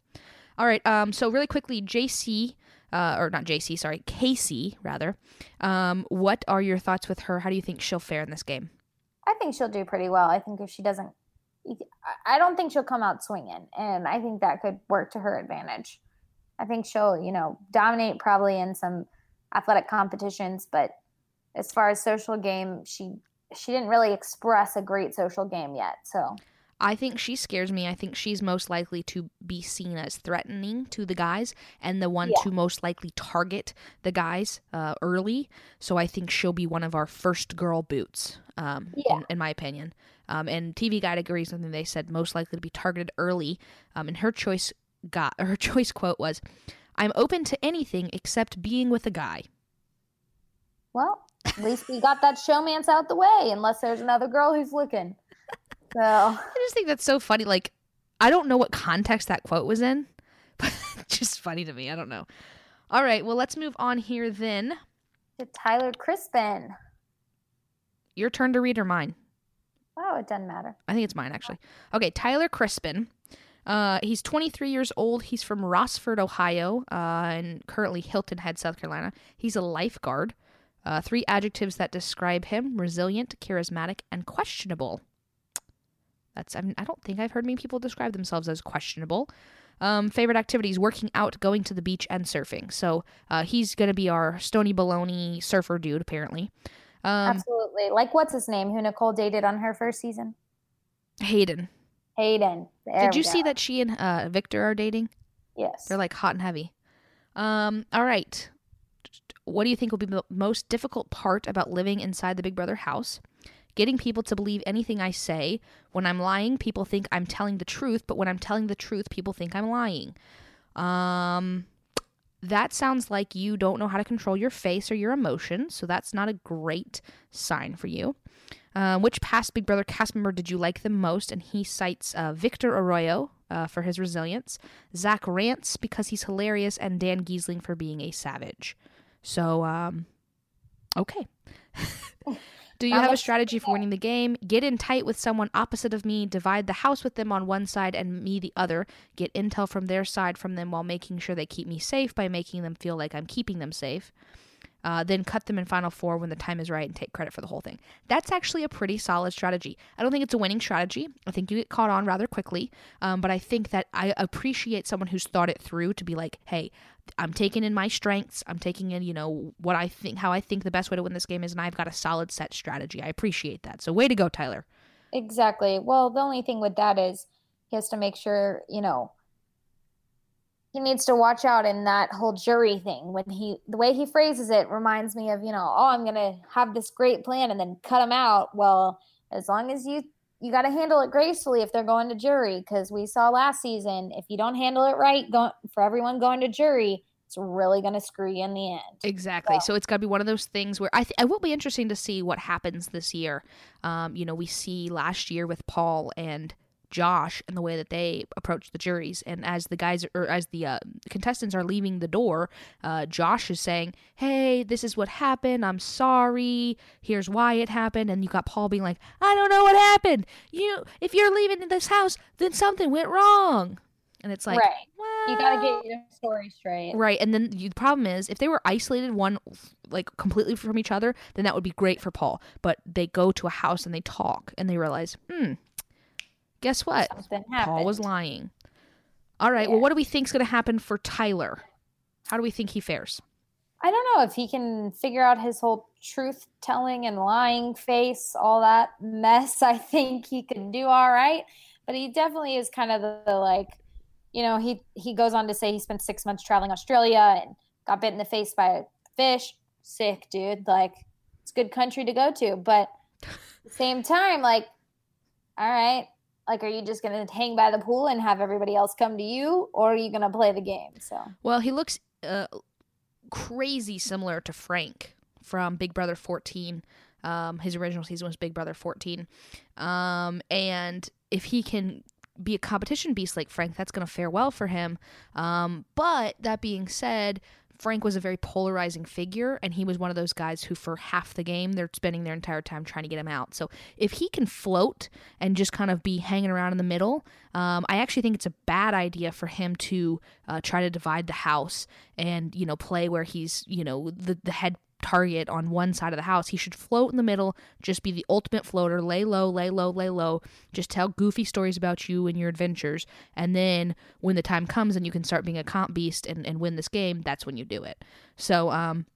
All right. Um. So really quickly, JC, uh, or not JC, sorry, Kaycee rather. Um. What are your thoughts with her? How do you think she'll fare in this game? I think she'll do pretty well. I think if she doesn't, I- don't think she'll come out swinging, and I think that could work to her advantage. I think she'll, you know, dominate probably in some athletic competitions, but as far as social game, she she didn't really express a great social game yet. So I think she scares me. I think she's most likely to be seen as threatening to the guys and the one Yeah. to most likely target the guys uh, early. So I think she'll be one of our first girl boots, um, Yeah. in, in my opinion. Um, and TV Guide agrees with me. They said most likely to be targeted early. Um, and her choice got *laughs* her choice quote was, "I'm open to anything except being with a guy." Well, at least we got that showmance out the way, unless there's another girl who's looking. So *laughs* I just think that's so funny. Like, I don't know what context that quote was in, *laughs* but just funny to me. I don't know. All right, well, let's move on here then. to Tyler Crispen. Your turn to read or mine? Oh, it doesn't matter. I think it's mine, actually. Okay, Tyler Crispen. Uh, he's 23 years old. He's from Rossford, Ohio, uh, and currently Hilton Head, South Carolina. He's a lifeguard. Uh, three adjectives that describe him resilient, charismatic, and questionable. That's, I, mean, I don't think I've heard many people describe themselves as questionable. Um, favorite activities working out, going to the beach, and surfing. So uh, he's going to be our Stony Baloney surfer dude, apparently. Um, Absolutely. Like what's his name? Who Nicole dated on her first season? Hayden. Hayden. There Did you see that she and uh, Victor are dating? Yes. They're like hot and heavy. Um, all right. What do you think will be the most difficult part about living inside the Big Brother house? Getting people to believe anything I say. When I'm lying, people think I'm telling the truth, but when I'm telling the truth, people think I'm lying. Um, that sounds like you don't know how to control your face or your emotions, so that's not a great sign for you. Uh, which past Big Brother cast member did you like the most? And he cites uh, Victor Arocho uh, for his resilience, Zach Rance because he's hilarious, and Dan Gheesling for being a savage. So, um, okay. *laughs* Do you have a strategy for winning the game? Get in tight with someone opposite of me, divide the house with them on one side and me the other, get intel from their side from them while making sure they keep me safe by making them feel like I'm keeping them safe. Uh, then cut them in Final Four when the time is right and take credit for the whole thing. That's actually a pretty solid strategy. I don't think it's a winning strategy. I think you get caught on rather quickly. Um, but I think that I appreciate someone who's thought it through to be like, hey, I'm taking in my strengths. I'm taking in, you know, what I think, how I think the best way to win this game is, and I've got a solid set strategy. I appreciate that. So way to go, Tyler. Exactly. Well, the only thing with that is he has to make sure, you know, he needs to watch out in that whole jury thing. When he, the way he phrases it reminds me of, you know, oh, I'm going to have this great plan and then cut him out. Well, as long as you, you got to handle it gracefully if they're going to jury, because we saw last season, if you don't handle it right, go, for everyone going to jury, it's really going to screw you in the end. Exactly. So, so it's got to be one of those things where I th- it will be interesting to see what happens this year. Um, you know, we see last year with Paul and Josh and the way that they approach the juries. And as the guys or as the uh, contestants are leaving the door, uh, Josh is saying, "Hey, this is what happened. I'm sorry. Here's why it happened." And you got Paul being like, "I don't know what happened. You, if you're leaving this house, then something went wrong." And it's like, right. Well, you got to get your story straight. Right. And then the problem is, if they were isolated one, like completely from each other, then that would be great for Paul. But they go to a house and they talk and they realize, hmm, Guess what? Paul was lying. All right. Yeah. Well, what do we think is going to happen for Tyler? How do we think he fares? I don't know if he can figure out his whole truth telling and lying face, all that mess. *laughs* I think he could do all right, but he definitely is kind of the, the like, you know, he he goes on to say he spent six months traveling Australia and got bit in the face by a fish. Sick, dude. Like, it's good country to go to, but same time, like, all right, like are you just going to hang by the pool and have everybody else come to you or are you going to play the game? So well he looks uh, crazy similar to frank from big brother 14 um, his original season was big brother 14 um, and if he can be a competition beast like frank that's going to fare well for him. Um, but that being said Frank was a very polarizing figure, and he was one of those guys who, for half the game, they're spending their entire time trying to get him out. So if he can float and just kind of be hanging around in the middle, um, I actually think it's a bad idea for him to uh, try to divide the house and you know play where he's you know the the head target on one side of the house. He should float in the middle, just be the ultimate floater, lay low, lay low, lay low, just tell goofy stories about you and your adventures. And then when the time comes and you can start being a comp beast and, and win this game, that's when you do it. So, um,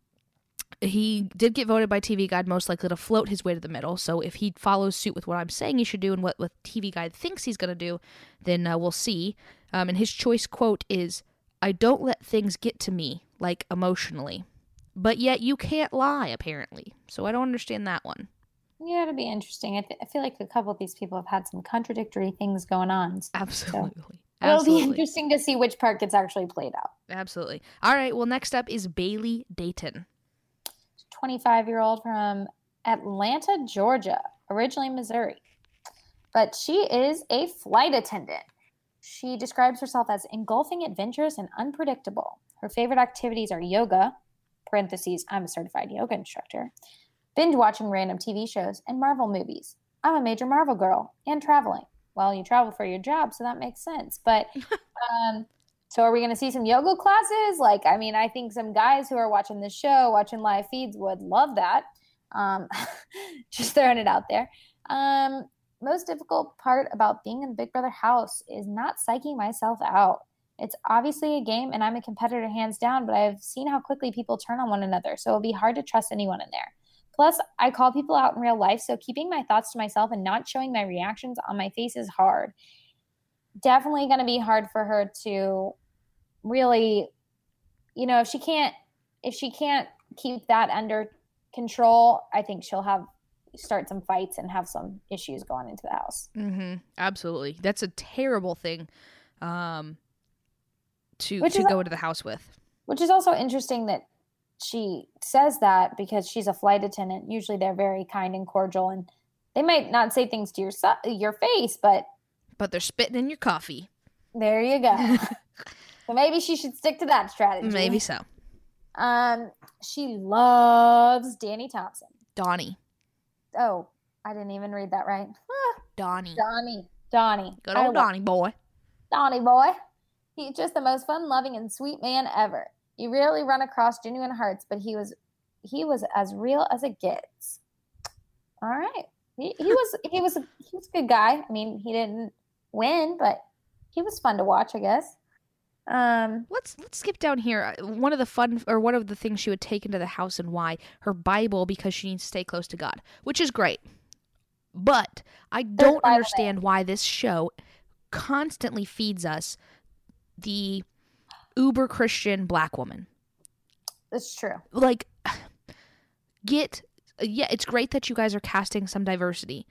he did get voted by TV Guide most likely to float his way to the middle. So if he follows suit with what I'm saying he should do and what, what TV Guide thinks he's going to do, then uh, we'll see. Um, and his choice quote is, I don't let things get to me, like emotionally. But yet you can't lie, apparently. So I don't understand that one. Yeah, it'll be interesting. I, th- I feel like a couple of these people have had some contradictory things going on. Absolutely. So it'll be interesting to see which part gets actually played out. Absolutely. All right. Well, next up is Bayleigh Dayton. 25 year old from Atlanta, Georgia, originally Missouri. But she is a flight attendant. She describes herself as engulfing, adventurous, and unpredictable. Her favorite activities are yoga, parentheses, I'm a certified yoga instructor, binge watching random TV shows, and Marvel movies. I'm a major Marvel girl and traveling. Well, you travel for your job, so that makes sense. But *laughs* um, so are we going to see some yoga classes? Like, I mean, I think some guys who are watching this show, watching live feeds, would love that. Um, *laughs* just throwing it out there. Um, most difficult part about being in the Big Brother house is not psyching myself out. It's obviously a game and I'm a competitor hands down, but I've seen how quickly people turn on one another. So it'll be hard to trust anyone in there. Plus, I call people out in real life, so keeping my thoughts to myself and not showing my reactions on my face is hard. Definitely going to be hard for her to really, you know, if she can't if she can't keep that under control, I think she'll have start some fights and have some issues going into the house. Mm-hmm. Absolutely, that's a terrible thing. Um, to which to is, go into the house with. Which is also interesting that she says that because she's a flight attendant. Usually they're very kind and cordial and they might not say things to your your face, but but they're spitting in your coffee. There you go. *laughs* so maybe she should stick to that strategy. Maybe so. Um, she loves Danny Thompson. Donnie. Oh, I didn't even read that right. Donnie. Donnie. Donnie. Good old Donnie boy. Donnie boy. He's just the most fun loving and sweet man ever. You rarely run across genuine hearts, but he was he was as real as it gets. All right. He, he was *laughs* he was a, he was a good guy. I mean, he didn't win, but he was fun to watch, I guess. Um, let's let's skip down here. Uh, one of the fun or one of the things she would take into the house and why her Bible because she needs to stay close to God, which is great. But I don't understand why this show constantly feeds us the uber Christian black woman. That's true. Like, *sighs* get yeah, it's great that you guys are casting some diversity,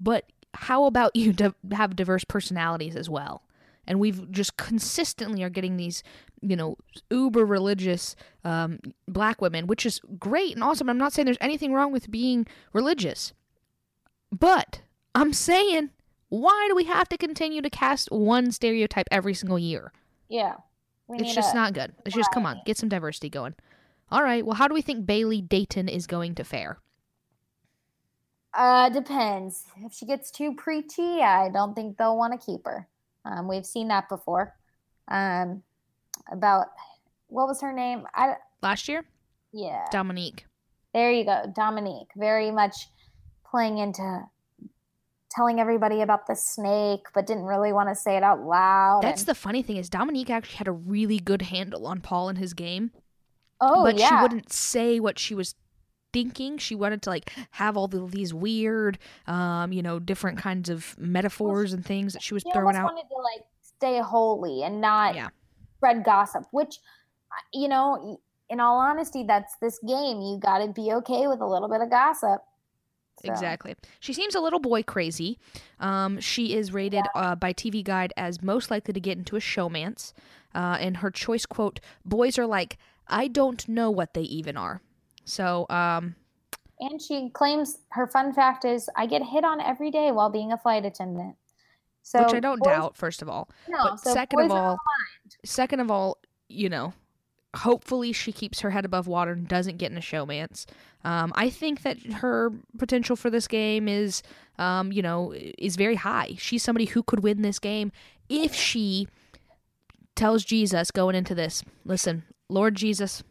but how about you *laughs* to have diverse personalities as well? And we've just consistently are getting these you know, uber religious um, black women, which is great and awesome. I'm not saying there's anything wrong with being religious, but I'm saying, why do we have to continue to cast one stereotype every single year? Yeah. It's just not good. It's just come on, get some diversity going. All right. Well, how do we think Bayleigh Dayton is going to fare? Uh, depends. If she gets too preachy, I don't think they'll want to keep her. Um, we've seen that before. Um, about what was her name? I Last year, yeah. Dominique. There you go, Dominique. Very much playing into telling everybody about the snake, but didn't really want to say it out loud. That's and- the funny thing is Dominique actually had a really good handle on Paul and his game, oh but yeah. she wouldn't say what she was thinking. She wanted to like have all the, these weird, um, you know, different kinds of metaphors and things that she was She throwing out. wanted to like stay holy and not Yeah. spread gossip. Which, you know, in all honesty, that's this game. You got to be okay with a little bit of gossip. So, Exactly. She seems a little boy crazy. Um, she is rated uh, by TV Guide as most likely to get into a showmance. Uh, and her choice quote: "Boys are like I don't know what they even are." So, um, And she claims her fun fact is, "I get hit on every day while being a flight attendant." So which I don't boys- doubt. First of all, No, but so second of all, second of all, you know, hopefully she keeps her head above water and doesn't get in a showmance. Um, I think that her potential for this game is, um, you know, is very high. She's somebody who could win this game if she tells Jesus going into this, listen, Lord Jesus,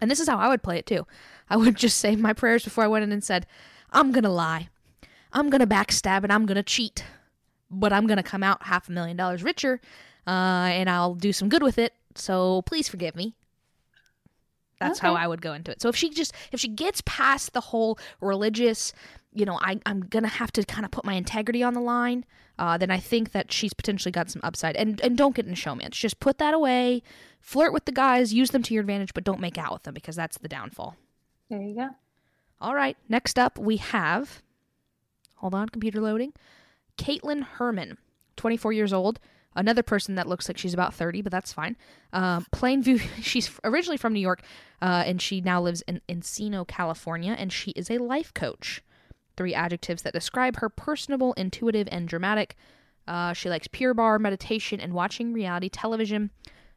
and this is how I would play it too. I would just say my prayers before I went in and said, I'm gonna lie, I'm gonna backstab, and I'm gonna cheat but I'm gonna come out half a million dollars richer, uh, and I'll do some good with it. So please forgive me. That's how I would go into it. So if she just if she gets past the whole religious, you know, I I'm gonna have to kind of put my integrity on the line. Uh, then I think that she's potentially got some upside. And and don't get in showmance. Just put that away. Flirt with the guys. Use them to your advantage, but don't make out with them because that's the downfall. There you go. All right. Next up, we have. Hold on, computer loading. Kaitlyn Herman, 24 years old. Another person that looks like she's about 30, but that's fine. Um, Plainview. *laughs* She's originally from New York, uh, and she now lives in Encino, California, and she is a life coach. Three adjectives that describe her: personable, intuitive, and dramatic. Uh, she likes Pure Barre, meditation, and watching reality television.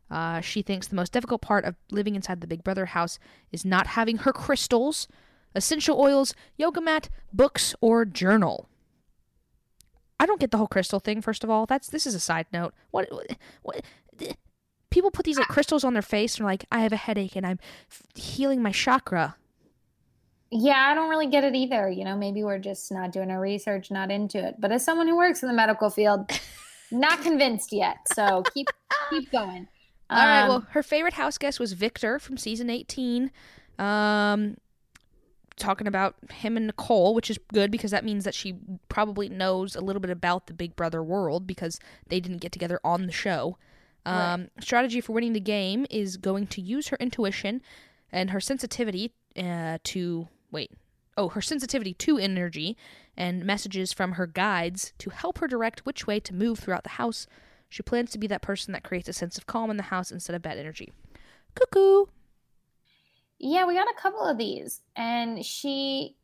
Uh, she thinks the most difficult part of living inside the Big Brother house is not having her crystals, essential oils, yoga mat, books, or journal. I don't get the whole crystal thing. First of all, that's this is a side note. What? what, people put these like crystals on their face and like, I have a headache and I'm f- healing my chakra. Yeah, I don't really get it either. You know, maybe we're just not doing our research, not into it. But as someone who works in the medical field, not convinced yet. So keep keep going. *laughs* All right. Um, Well, her favorite house guest was Victor from season 18. Um, talking about him and Nicole, which is good because that means that she probably knows a little bit about the Big Brother world because they didn't get together on the show. Um, Strategy for winning the game is going to use her intuition and her sensitivity uh, to wait. Oh, her sensitivity to energy and messages from her guides to help her direct which way to move throughout the house. She plans to be that person that creates a sense of calm in the house instead of bad energy. Cuckoo. Yeah, we got a couple of these. And she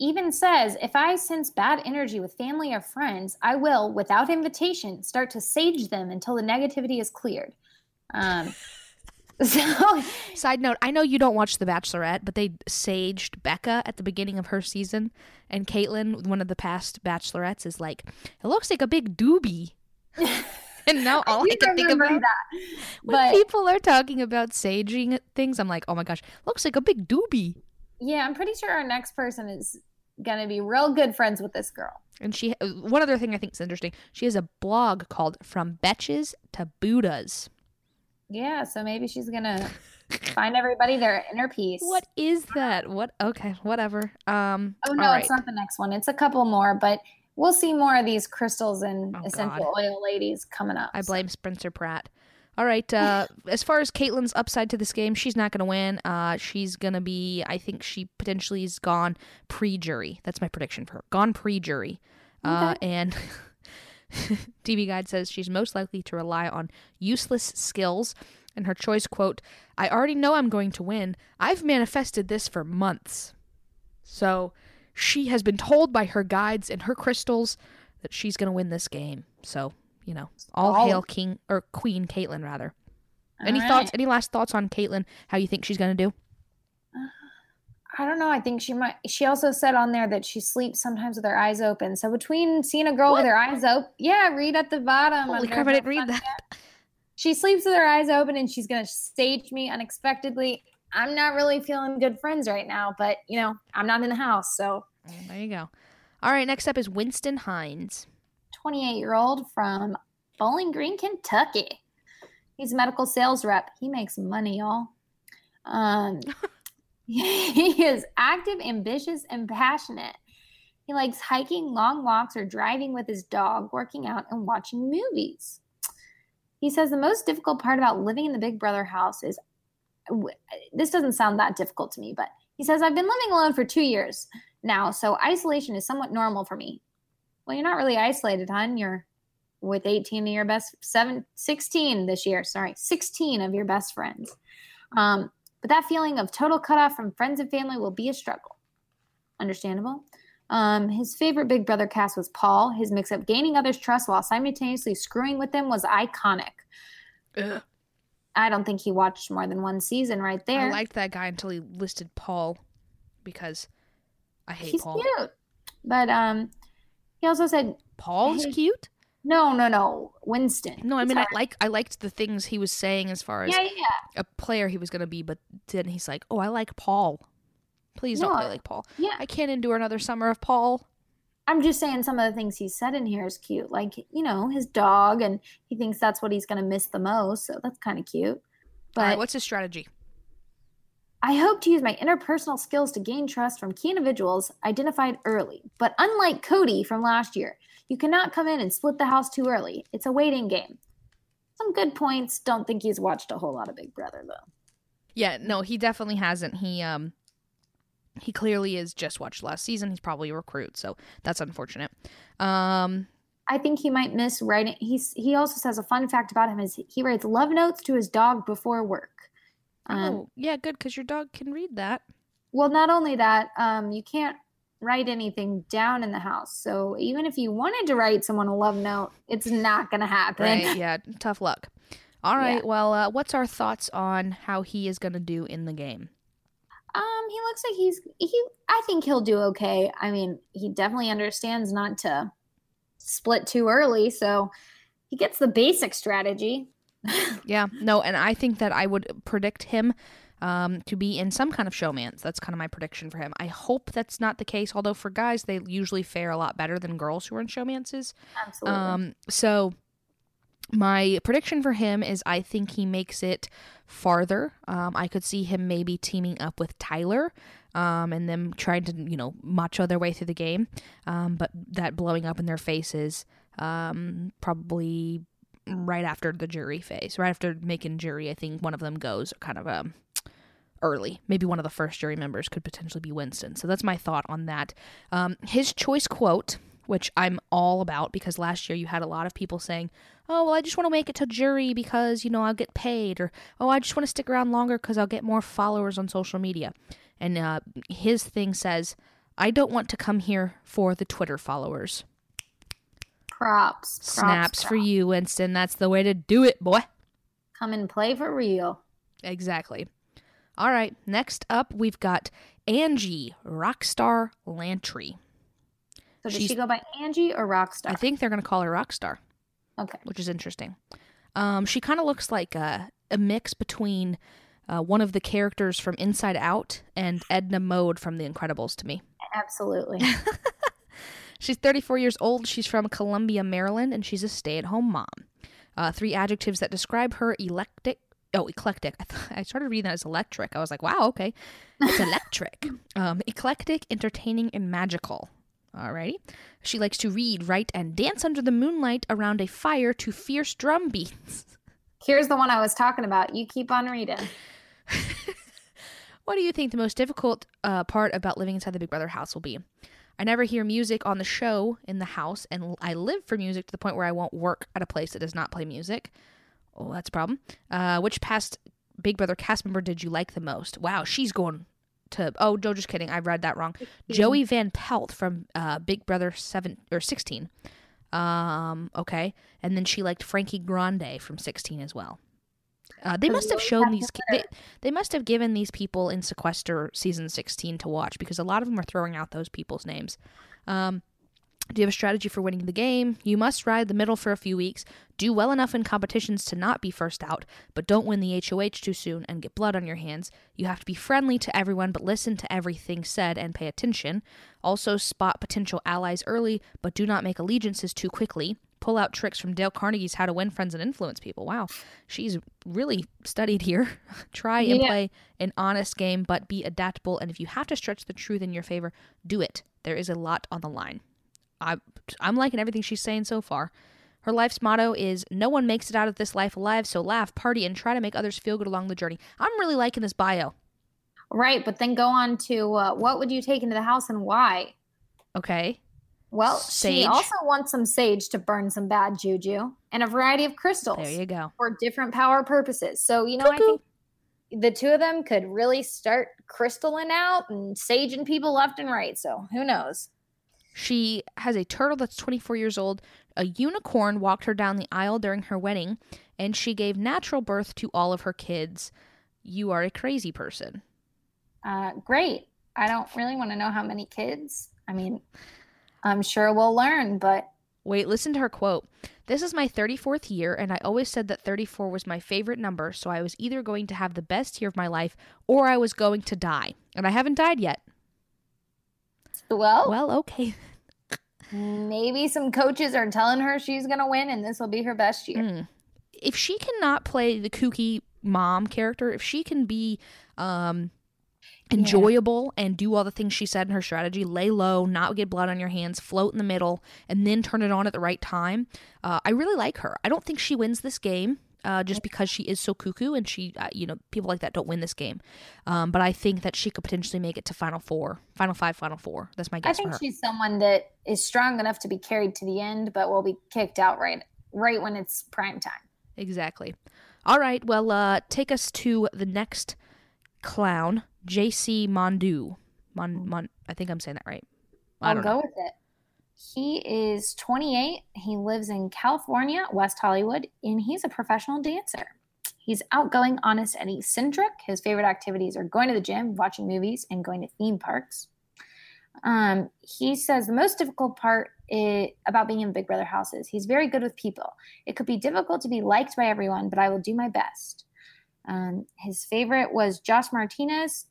even says, if I sense bad energy with family or friends, I will, without invitation, start to sage them until the negativity is cleared. Um, *laughs* so, *laughs* Side note, I know you don't watch The Bachelorette, but they saged Becca at the beginning of her season, and Caitlyn, one of the past Bachelorettes, is like, it looks like a big doobie. *laughs* *laughs* and now all I, do can think about that. when But people are talking about saging things, I'm like, oh my gosh, looks like a big doobie. yeah, I'm pretty sure our next person is going to be real good friends with this girl. And she, uh, one other thing I think is interesting, she has a blog called From Betches to Buddhas. Yeah, so maybe she's going *laughs* to find everybody their inner peace. What is that? What? Okay, whatever. Um. Oh no, all it's not the next one. It's a couple more, but we'll see more of these crystals and Oh, essential oil ladies coming up. I blame Spencer Pratt. All right. Uh, *laughs* as far as Kaitlyn's upside to this game, she's not going to win. Uh, she's going to be. I think she potentially is gone pre-jury. That's my prediction for her. Gone pre-jury. Uh, and *laughs* TV Guide says she's most likely to rely on useless skills. And her choice quote, I already know I'm going to win. I've manifested this for months. So she has been told by her guides and her crystals that she's going to win this game. So, you know, all Oh. hail King or Queen Kaitlyn, rather. Any All thoughts? Any last thoughts on Kaitlyn? How you think she's going to do? Uh, I don't know. I think she might. She also said on there that she sleeps sometimes with her eyes open. So between seeing a girl with her eyes open, yeah, read at the bottom. Holy crap! I didn't read that. She sleeps with her eyes open, and she's gonna stage me unexpectedly. I'm not really feeling good friends right now, but you know, I'm not in the house, so There you go. All right. Next up is Winston Hines. 28 year old from Bowling Green, Kentucky. He's a medical sales rep. He makes money, y'all. Um, *laughs* he is active, ambitious, and passionate. He likes hiking long walks or driving with his dog, working out, and watching movies. He says the most difficult part about living in the Big Brother house is this doesn't sound that difficult to me, but he says, I've been living alone for two years now, so isolation is somewhat normal for me. Well, you're not really isolated, hon. You're with 18 of your best, seven, 16 this year, sorry, 16 of your best friends. Um, but that feeling of total cutoff from friends and family will be a struggle. Understandable. Um, his favorite Big Brother cast was Paul. His mix of gaining others' trust while simultaneously screwing with them was iconic. Ugh. I don't think he watched more than one season right there. I liked that guy until he listed Paul because I hate He's Paul. cute. But um, he also said, Paul's Hey. cute. no, no, no, Winston. No, I mean I like I liked the things he was saying as far as yeah, yeah. a player he was going to be, but then he's like, "Oh, I like Paul. Please don't No, play like Paul. Yeah. I can't endure another summer of Paul." I'm just saying some of the things he said in here is cute. Like, you know, his dog, and he thinks that's what he's going to miss the most. So that's kind of cute. But right, what's his strategy? I hope to use my interpersonal skills to gain trust from key individuals identified early. But unlike Cody from last year, you cannot come in and split the house too early. It's a waiting game. Some good points. Don't think he's watched a whole lot of Big Brother, though. Yeah, no, he definitely hasn't. He um he clearly is just watched last season. He's probably a recruit, so that's unfortunate. Um I think he might miss writing. He's he also says a fun fact about him is he writes love notes to his dog before work. Um, oh, yeah, good cuz your dog can read that. Well, not only that, um, you can't write anything down in the house. So even if you wanted to write someone a love note, it's not going to happen. Right? Yeah, tough luck. All right. Yeah. Well, uh, what's our thoughts on how he is going to do in the game? Um, he looks like he's he. I think he'll do okay. I mean, he definitely understands not to split too early, so he gets the basic strategy. *laughs* Yeah, no, and I think that I would predict him um, to be in some kind of showmance. That's kind of my prediction for him. I hope that's not the case, although for guys, they usually fare a lot better than girls who are in showmances. Absolutely. Um, so my prediction for him is I think he makes it farther. Um, I could see him maybe teaming up with Tyler. Um, and them trying to, you know, macho their way through the game. Um, but that blowing up in their faces, um, probably right after the jury phase, right after making jury, I think one of them goes kind of um, early. Maybe one of the first jury members could potentially be Winston. So that's my thought on that. Um, his choice quote, which I'm all about because last year you had a lot of people saying, oh, well, I just want to make it to jury because, you know, I'll get paid, or oh, I just want to stick around longer because I'll get more followers on social media. And uh, his thing says, I don't want to come here for the Twitter followers. props, props, Snaps for you, Winston. That's the way to do it, boy. Come and play for real. Exactly. All right. Next up, we've got Angie Rockstar Lantry. So does She's- she go by Angie or Rockstar? I think they're going to call her Rockstar, okay. which is interesting. Um, she kind of looks like a, a mix between uh, one of the characters from Inside Out and Edna Mode from The Incredibles to me. Absolutely. *laughs* She's 34 years old. She's from Columbia, Maryland, and she's a stay at home mom. Uh, three adjectives that describe her eclectic. Oh, eclectic. I, th- I started reading that as electric. I was like, wow, okay. It's electric. *laughs* um, eclectic, entertaining, and magical. Alrighty. She likes to read, write, and dance under the moonlight around a fire to fierce drum beats. Here's the one I was talking about. You keep on reading. *laughs* What do you think the most difficult uh, part about living inside the Big Brother house will be? I never hear music on the show in the house, and I live for music to the point where I won't work at a place that does not play music. Oh, that's a problem. Uh, which past Big Brother cast member did you like the most? Wow, she's going to. Oh, Joe, just kidding. I read that wrong. Joey Van Pelt from uh, Big Brother seven or sixteen. Um, okay, and then she liked Frankie Grande from sixteen as well. Uh, they must have shown these. They, they must have given these people in Sequester season sixteen to watch because a lot of them are throwing out those people's names. Um, do you have a strategy for winning the game? You must ride the middle for a few weeks, do well enough in competitions to not be first out, but don't win the HOH too soon and get blood on your hands. You have to be friendly to everyone, but listen to everything said and pay attention. Also, spot potential allies early, but do not make allegiances too quickly. Pull out tricks from Dale Carnegie's How to Win Friends and Influence People. Wow, she's really studied here. *laughs* Try and Yeah. play an honest game, but be adaptable. And if you have to stretch the truth in your favor, do it. There is a lot on the line. I, I'm liking everything she's saying so far. Her life's motto is No one makes it out of this life alive, so laugh, party, and try to make others feel good along the journey. I'm really liking this bio. Right, but then go on to uh, what would you take into the house and why? Okay. Well, Sage. she also wants some sage to burn some bad juju and a variety of crystals There you go. for different power purposes. So, you know, I think the two of them could really start crystalling out and saging people left and right. So, who knows? She has a turtle that's 24 years old. A unicorn walked her down the aisle during her wedding, and she gave natural birth to all of her kids. You are a crazy person. Uh, great. I don't really want to know how many kids. I mean, I'm sure we'll learn, but Wait, listen to her quote. This is my 34th year, and I always said that 34 was my favorite number, so I was either going to have the best year of my life or I was going to die. And I haven't died yet. Well, Well, okay. maybe some coaches are telling her she's going to win and this will be her best year. Mm. If she cannot play the kooky mom character, if she can be um, enjoyable and do all the things she said in her strategy, lay low, not get blood on your hands, float in the middle, and then turn it on at the right time, uh, I really like her. I don't think she wins this game. Uh, just because she is so cuckoo and she, uh, you know, people like that don't win this game. Um, but I think that she could potentially make it to Final Four, Final Five, Final Four. That's my I guess for think she's someone that is strong enough to be carried to the end, but will be kicked out right right when it's prime time. Exactly. All right. Well, uh, take us to the next clown, J.C. Mounduix. Mon, Mon, I think I'm saying that right. I I'll go know. with it. He is 28. He lives in California, West Hollywood, and he's a professional dancer. He's outgoing, honest, and eccentric. His favorite activities are going to the gym, watching movies, and going to theme parks. Um, he says the most difficult part i about being in Big Brother houses. He's very good with people. It could be difficult to be liked by everyone, but I will do my best. Um, his favorite was Josh Martinez.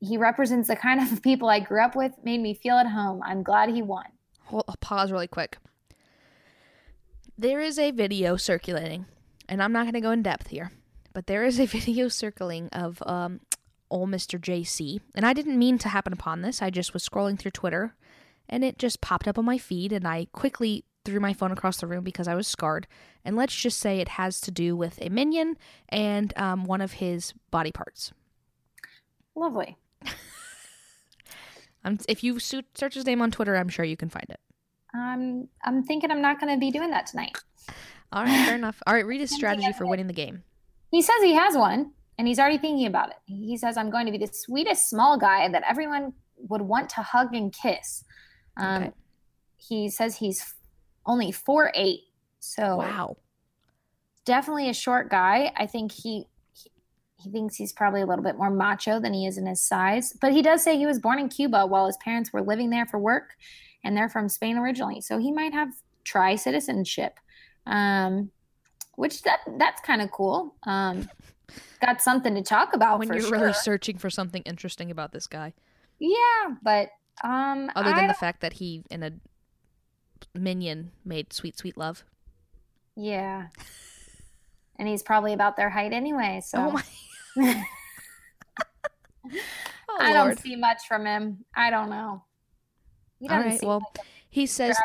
He represents the kind of *laughs* people I grew up with, made me feel at home. I'm glad he won. Hold, I'll pause really quick. There is a video circulating, and I'm not going to go in depth here, but there is a *laughs* video circling of um, old Mr. JC. And I didn't mean to happen upon this. I just was scrolling through Twitter, and it just popped up on my feed, and I quickly threw my phone across the room because I was scarred. And let's just say it has to do with a minion and um, one of his body parts. Lovely. Um, if you search his name on Twitter, I'm sure you can find it. Um, I'm thinking I'm not going to be doing that tonight. All right, fair enough. All right, read his *laughs* strategy for winning the game. He says he has one, and he's already thinking about it. He says, I'm going to be the sweetest small guy that everyone would want to hug and kiss. Um, Okay. He says he's only four eight, so Wow. definitely a short guy. I think he, he thinks he's probably a little bit more macho than he is in his size. But he does say he was born in Cuba while his parents were living there for work, and they're from Spain originally. So he might have tri citizenship, um, which that that's kind of cool. Um, got something to talk about when you're sure. really searching for something interesting about this guy, yeah, but um, other I than the fact that he in a minion made sweet, sweet love. yeah, and he's probably about their height anyway. So Oh my! Oh I Lord! don't see much from him. I don't know. He All seem Well, like he says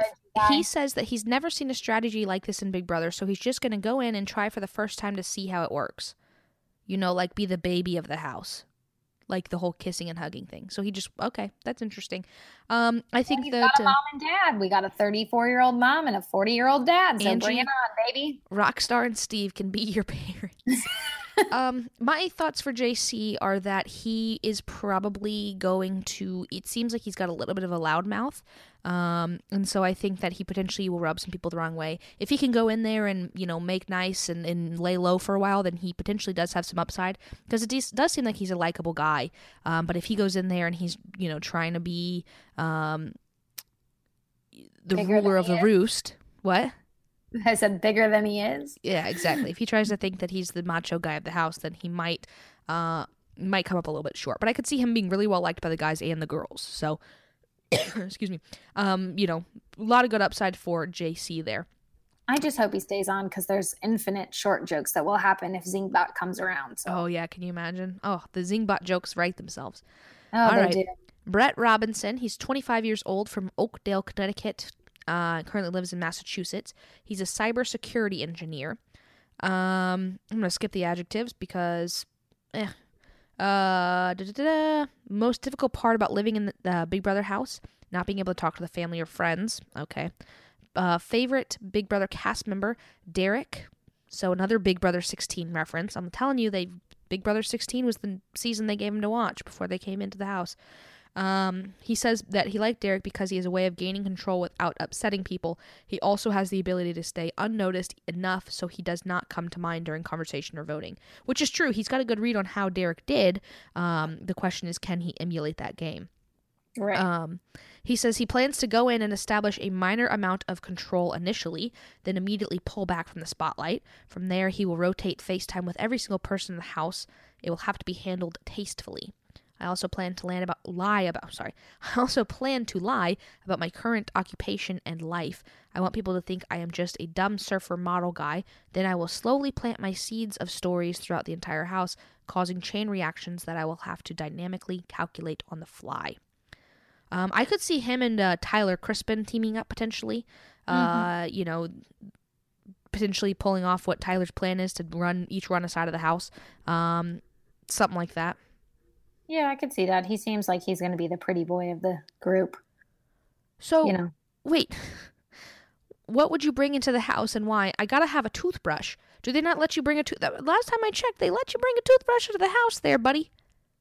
he says that he's never seen a strategy like this in Big Brother, so he's just going to go in and try for the first time to see how it works. You know, like be the baby of the house. Like the whole kissing and hugging thing. So he just okay, that's interesting. Um, I think that got a uh, mom and dad. We got a 34 year old mom and a 40 year old dad. So Angie- bring it on, baby. Rockstar and Steve can be your *laughs* parents. um, my thoughts for JC are that he is probably going to. It seems like he's got a little bit of a loud mouth, um, and so I think that he potentially will rub some people the wrong way. If he can go in there and you know make nice and, and lay low for a while, then he potentially does have some upside because it does- does seem like he's a likable guy. Um, but if he goes in there and he's you know trying to be um, the Bigger ruler of the is. roost, what? *laughs* I said bigger than he is. Yeah, exactly. if he tries to think that he's the macho guy of the house, then he might uh might come up a little bit short. But I could see him being really well liked by the guys and the girls. So *coughs* excuse me. Um, you know, a lot of good upside for JC there. I just hope he stays on because there's infinite short jokes that will happen if Zingbot comes around. So, Oh yeah, can you imagine? Oh, the Zingbot jokes write themselves. oh, all they right. do. Brett Robinson, he's 25 years old from Oakdale, Connecticut. Uh, currently lives in Massachusetts. He's a cybersecurity engineer. Um, I'm gonna skip the adjectives because, eh. Uh, da-da-da-da. most difficult part about living in the uh, Big Brother house, not being able to talk to the family or friends. Okay. Uh, favorite Big Brother cast member, Derrick. So another Big Brother 16 reference. I'm telling you, they Big Brother 16 was the season they gave him to watch before they came into the house. Um, he says that he liked Derrick because he has a way of gaining control without upsetting people. He also has the ability to stay unnoticed enough so he does not come to mind during conversation or voting, which is true. He's got a good read on how Derrick did. Um, the question is, can he emulate that game? Right. Um, he says he plans to go in and establish a minor amount of control initially, then immediately pull back from the spotlight. From there, he will rotate FaceTime with every single person in the house. It will have to be handled tastefully. I also plan to land about lie about *laughs* sorry. I also plan to lie about my current occupation and life. I want people to think I am just a dumb surfer model guy. Then I will slowly plant my seeds of stories throughout the entire house, causing chain reactions that I will have to dynamically calculate on the fly. Um, I could see him and uh, Tyler Crispen teaming up potentially. Uh, you know, potentially pulling off what Tyler's plan is to run each run a side of the house. Um, something like that. Yeah, I could see that. He seems like he's going to be the pretty boy of the group. So You know, wait, *laughs* what would you bring into the house and why? I gotta have a toothbrush. Do they not let you bring a tooth? Last time I checked, they let you bring a toothbrush into the house. There, buddy.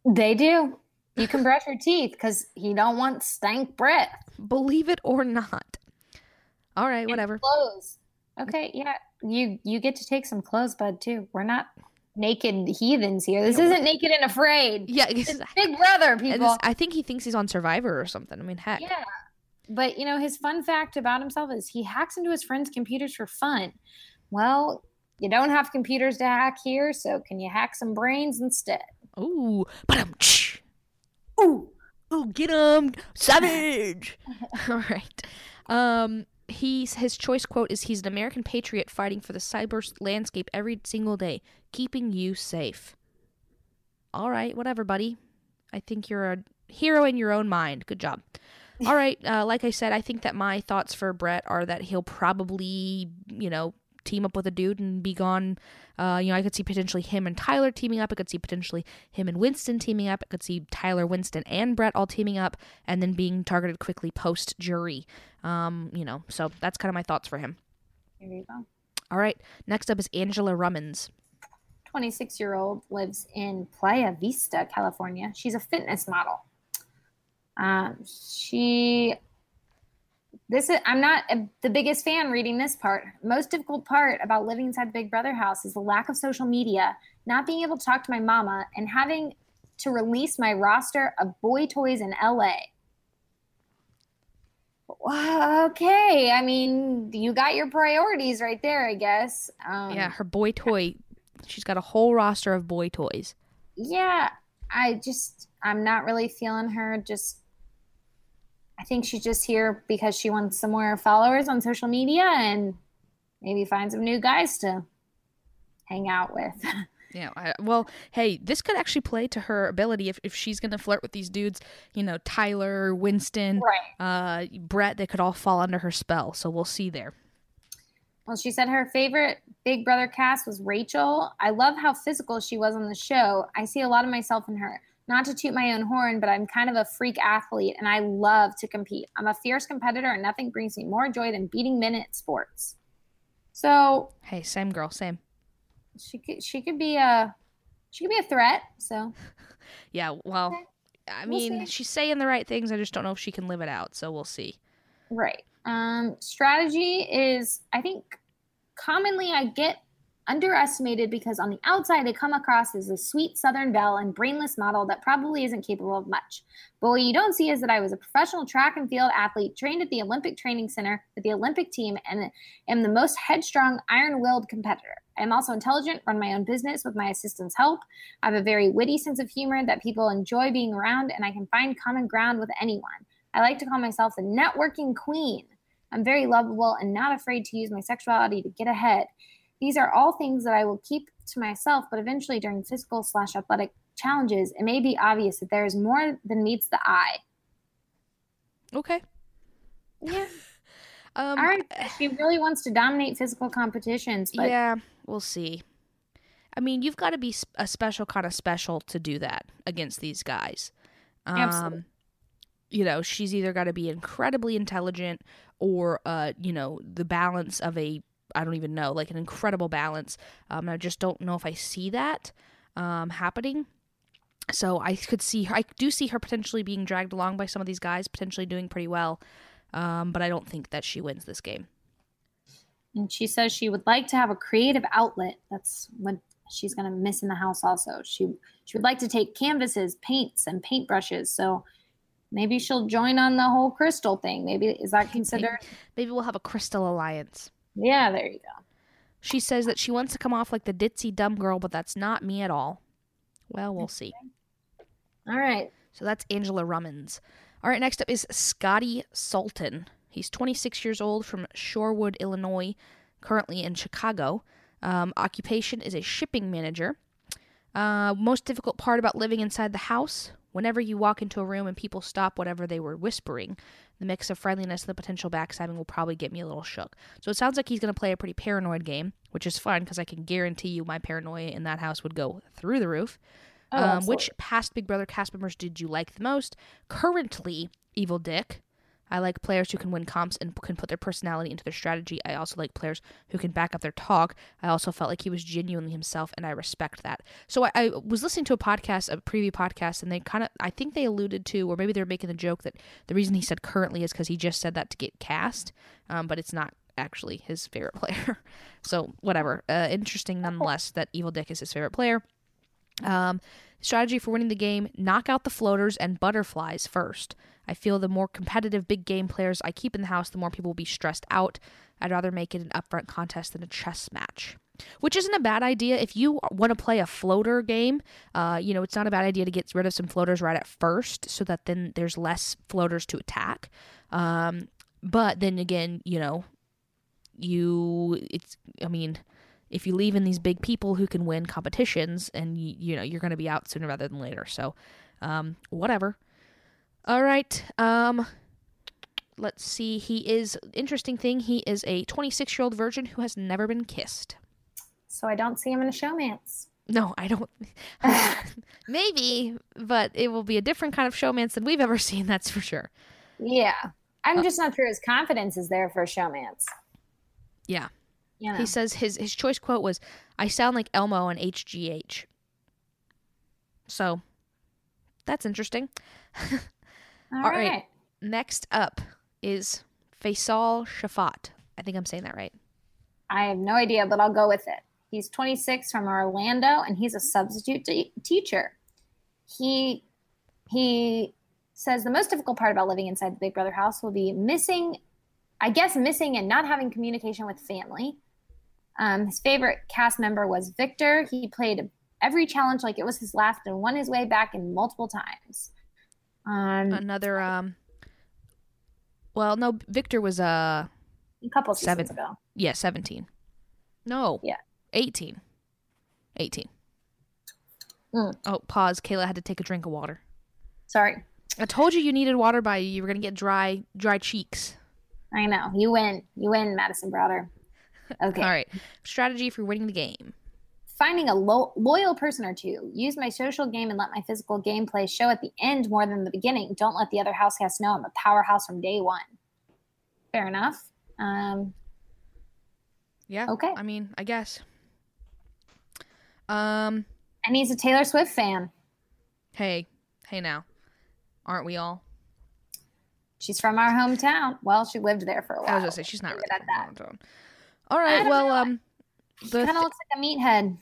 they do. You can brush your teeth because he don't want stank breath. Believe it or not. All right, And whatever. Clothes. Okay, yeah. You you get to take some clothes, bud. Too. We're not naked heathens here. This isn't naked and afraid. Yeah, It's Big Brother, people. this- I think he thinks he's on Survivor or something. I mean, heck. Yeah. But you know, his fun fact about himself is he hacks into his friends' computers for fun. Well, you don't have computers to hack here, so can you hack some brains instead? Ooh, but um, Ooh. ooh, get him, savage. *laughs* All right. Um, he's his choice quote is he's an American patriot fighting for the cyber landscape every single day, keeping you safe. All right, whatever, buddy. I think you're a hero in your own mind. Good job. All right, uh, like I said, I think that my thoughts for Brett are that he'll probably, you know, team up with a dude and be gone. Uh, you know, I could see potentially him and Tyler teaming up. I could see potentially him and Winston teaming up. I could see Tyler, Winston, and Brett all teaming up and then being targeted quickly post jury. Um, you know, so that's kind of my thoughts for him. Here you go. All right, next up is Angela Rummans. 26 year old lives in Playa Vista, California. She's a fitness model. Um, she, this is, I'm not a, the biggest fan reading this part. Most difficult part about living inside the Big Brother house is the lack of social media, not being able to talk to my mama, and having to release my roster of boy toys in LA. Okay. I mean, you got your priorities right there, I guess. Um, yeah, her boy toy. She's got a whole roster of boy toys. yeah i just i'm not really feeling her just i think she's just here because she wants some more followers on social media and maybe find some new guys to hang out with *laughs* Yeah, I, well, hey, this could actually play to her ability if, if she's going to flirt with these dudes, you know, Tyler, Winston, right uh, Brett, they could all fall under her spell. So we'll see there. well she said her favorite big brother cast was rachel i love how physical she was on the show i see a lot of myself in her Not to toot my own horn, but I'm kind of a freak athlete and I love to compete. I'm a fierce competitor and nothing brings me more joy than beating men at sports. So, hey, same girl, same. She could she could be a she could be a threat, so *laughs* Yeah, well, okay. I mean, we'll she's saying the right things. I just don't know if she can live it out, so we'll see. Right. Um strategy is I think commonly I get underestimated because on the outside they come across as a sweet southern belle and brainless model that probably isn't capable of much. But what you don't see is that I was a professional track and field athlete trained at the Olympic Training Center with the Olympic team and am the most headstrong, iron-willed competitor. I am also intelligent, run my own business with my assistant's help. I have a very witty sense of humor that people enjoy being around and I can find common ground with anyone. I like to call myself the networking queen. I'm very lovable and not afraid to use my sexuality to get ahead. These are all things that I will keep to myself, but eventually during physical slash athletic challenges, it may be obvious that there is more than meets the eye. Okay. Yeah. *laughs* Um, all right. She really wants to dominate physical competitions, but yeah, we'll see. I mean, you've got to be a special kind of special to do that against these guys. Um, Absolutely. You know, she's either got to be incredibly intelligent or, uh, you know, the balance of a I don't even know, like an incredible balance. Um, I just don't know if I see that um, happening. So I could see her, I do see her potentially being dragged along by some of these guys, potentially doing pretty well. Um, but I don't think that she wins this game. And she says she would like to have a creative outlet. That's what she's going to miss in the house. Also, she she would like to take canvases, paints, and paintbrushes. So maybe she'll join on the whole crystal thing. Maybe is that considered? Maybe we'll have a crystal alliance. Yeah, there you go. She says that she wants to come off like the ditzy dumb girl, but that's not me at all. Well, we'll see. All right. So that's Angela Rummans. All right, next up is Scottie Salton. He's 26 years old from Shorewood, Illinois, currently in Chicago. Um, occupation is a shipping manager. Uh, most difficult part about living inside the house whenever you walk into a room and people stop whatever they were whispering. The mix of friendliness and the potential backstabbing will probably get me a little shook. So it sounds like he's going to play a pretty paranoid game, which is fun because I can guarantee you my paranoia in that house would go through the roof. Oh, um, which past Big Brother cast members did you like the most? Currently, Evil Dick. I like players who can win comps and can put their personality into their strategy. I also like players who can back up their talk. I also felt like he was genuinely himself, and I respect that. So I, I was listening to a podcast, a preview podcast, and they kind of, I think they alluded to, or maybe they're making the joke that the reason he said currently is because he just said that to get cast, um, but it's not actually his favorite *laughs* player. so whatever. Uh, interesting nonetheless that Evil Dick is his favorite player. Um, strategy for winning the game: knock out the floaters and butterflies first. I feel the more competitive big game players I keep in the house, the more people will be stressed out. I'd rather make it an upfront contest than a chess match. Which isn't a bad idea if you want to play a floater game. Uh, you know, it's not a bad idea to get rid of some floaters right at first, so that then there's less floaters to attack. Um, but then again, you know, you it's. I mean, if you leave in these big people who can win competitions, and you, you know you're going to be out sooner rather than later. So, um, whatever. All right. Um let's see. He is interesting thing, he is a 26-year-old virgin who has never been kissed. So I don't see him in a showmance. No, I don't. *laughs* Maybe, but it will be a different kind of showmance than we've ever seen, that's for sure. Yeah. I'm uh, just not sure his confidence is there for a showmance. Yeah. You know. He says his his choice quote was, "I sound like Elmo on HGH." So, that's interesting. *laughs* All, All right. right. Next up is Faysal Shafaat. I think I'm saying that right. I have no idea, but I'll go with it. He's 26 from Orlando, and he's a substitute t- teacher. He he says the most difficult part about living inside the Big Brother house will be missing, I guess, missing and not having communication with family. Um, his favorite cast member was Victor. He played every challenge like it was his last and won his way back in multiple times. Um, Another um. Well, no, Victor was uh, a couple seven, ago. Yeah, seventeen. No. Yeah. Eighteen. Eighteen. Mm. Oh, pause. Kayla had to take a drink of water. Sorry. I told you you needed water by you. You were gonna get dry, dry cheeks. I know. You win. You win, Madison Browder. *laughs* Okay. All right. Strategy for winning the game. Finding a lo- loyal person or two. Use my social game and let my physical gameplay show at the end more than the beginning. Don't let the other house guests know I'm a powerhouse from day one. Fair enough. Um, Yeah. Okay. I mean, I guess. Um. and he's a Taylor Swift fan. Hey. Hey. Now, aren't we all? She's from our hometown. Well, she lived there for a while. I was gonna say she's not really at from that. Toronto. All right. Well, know. um, the kind of th- looks like a meathead.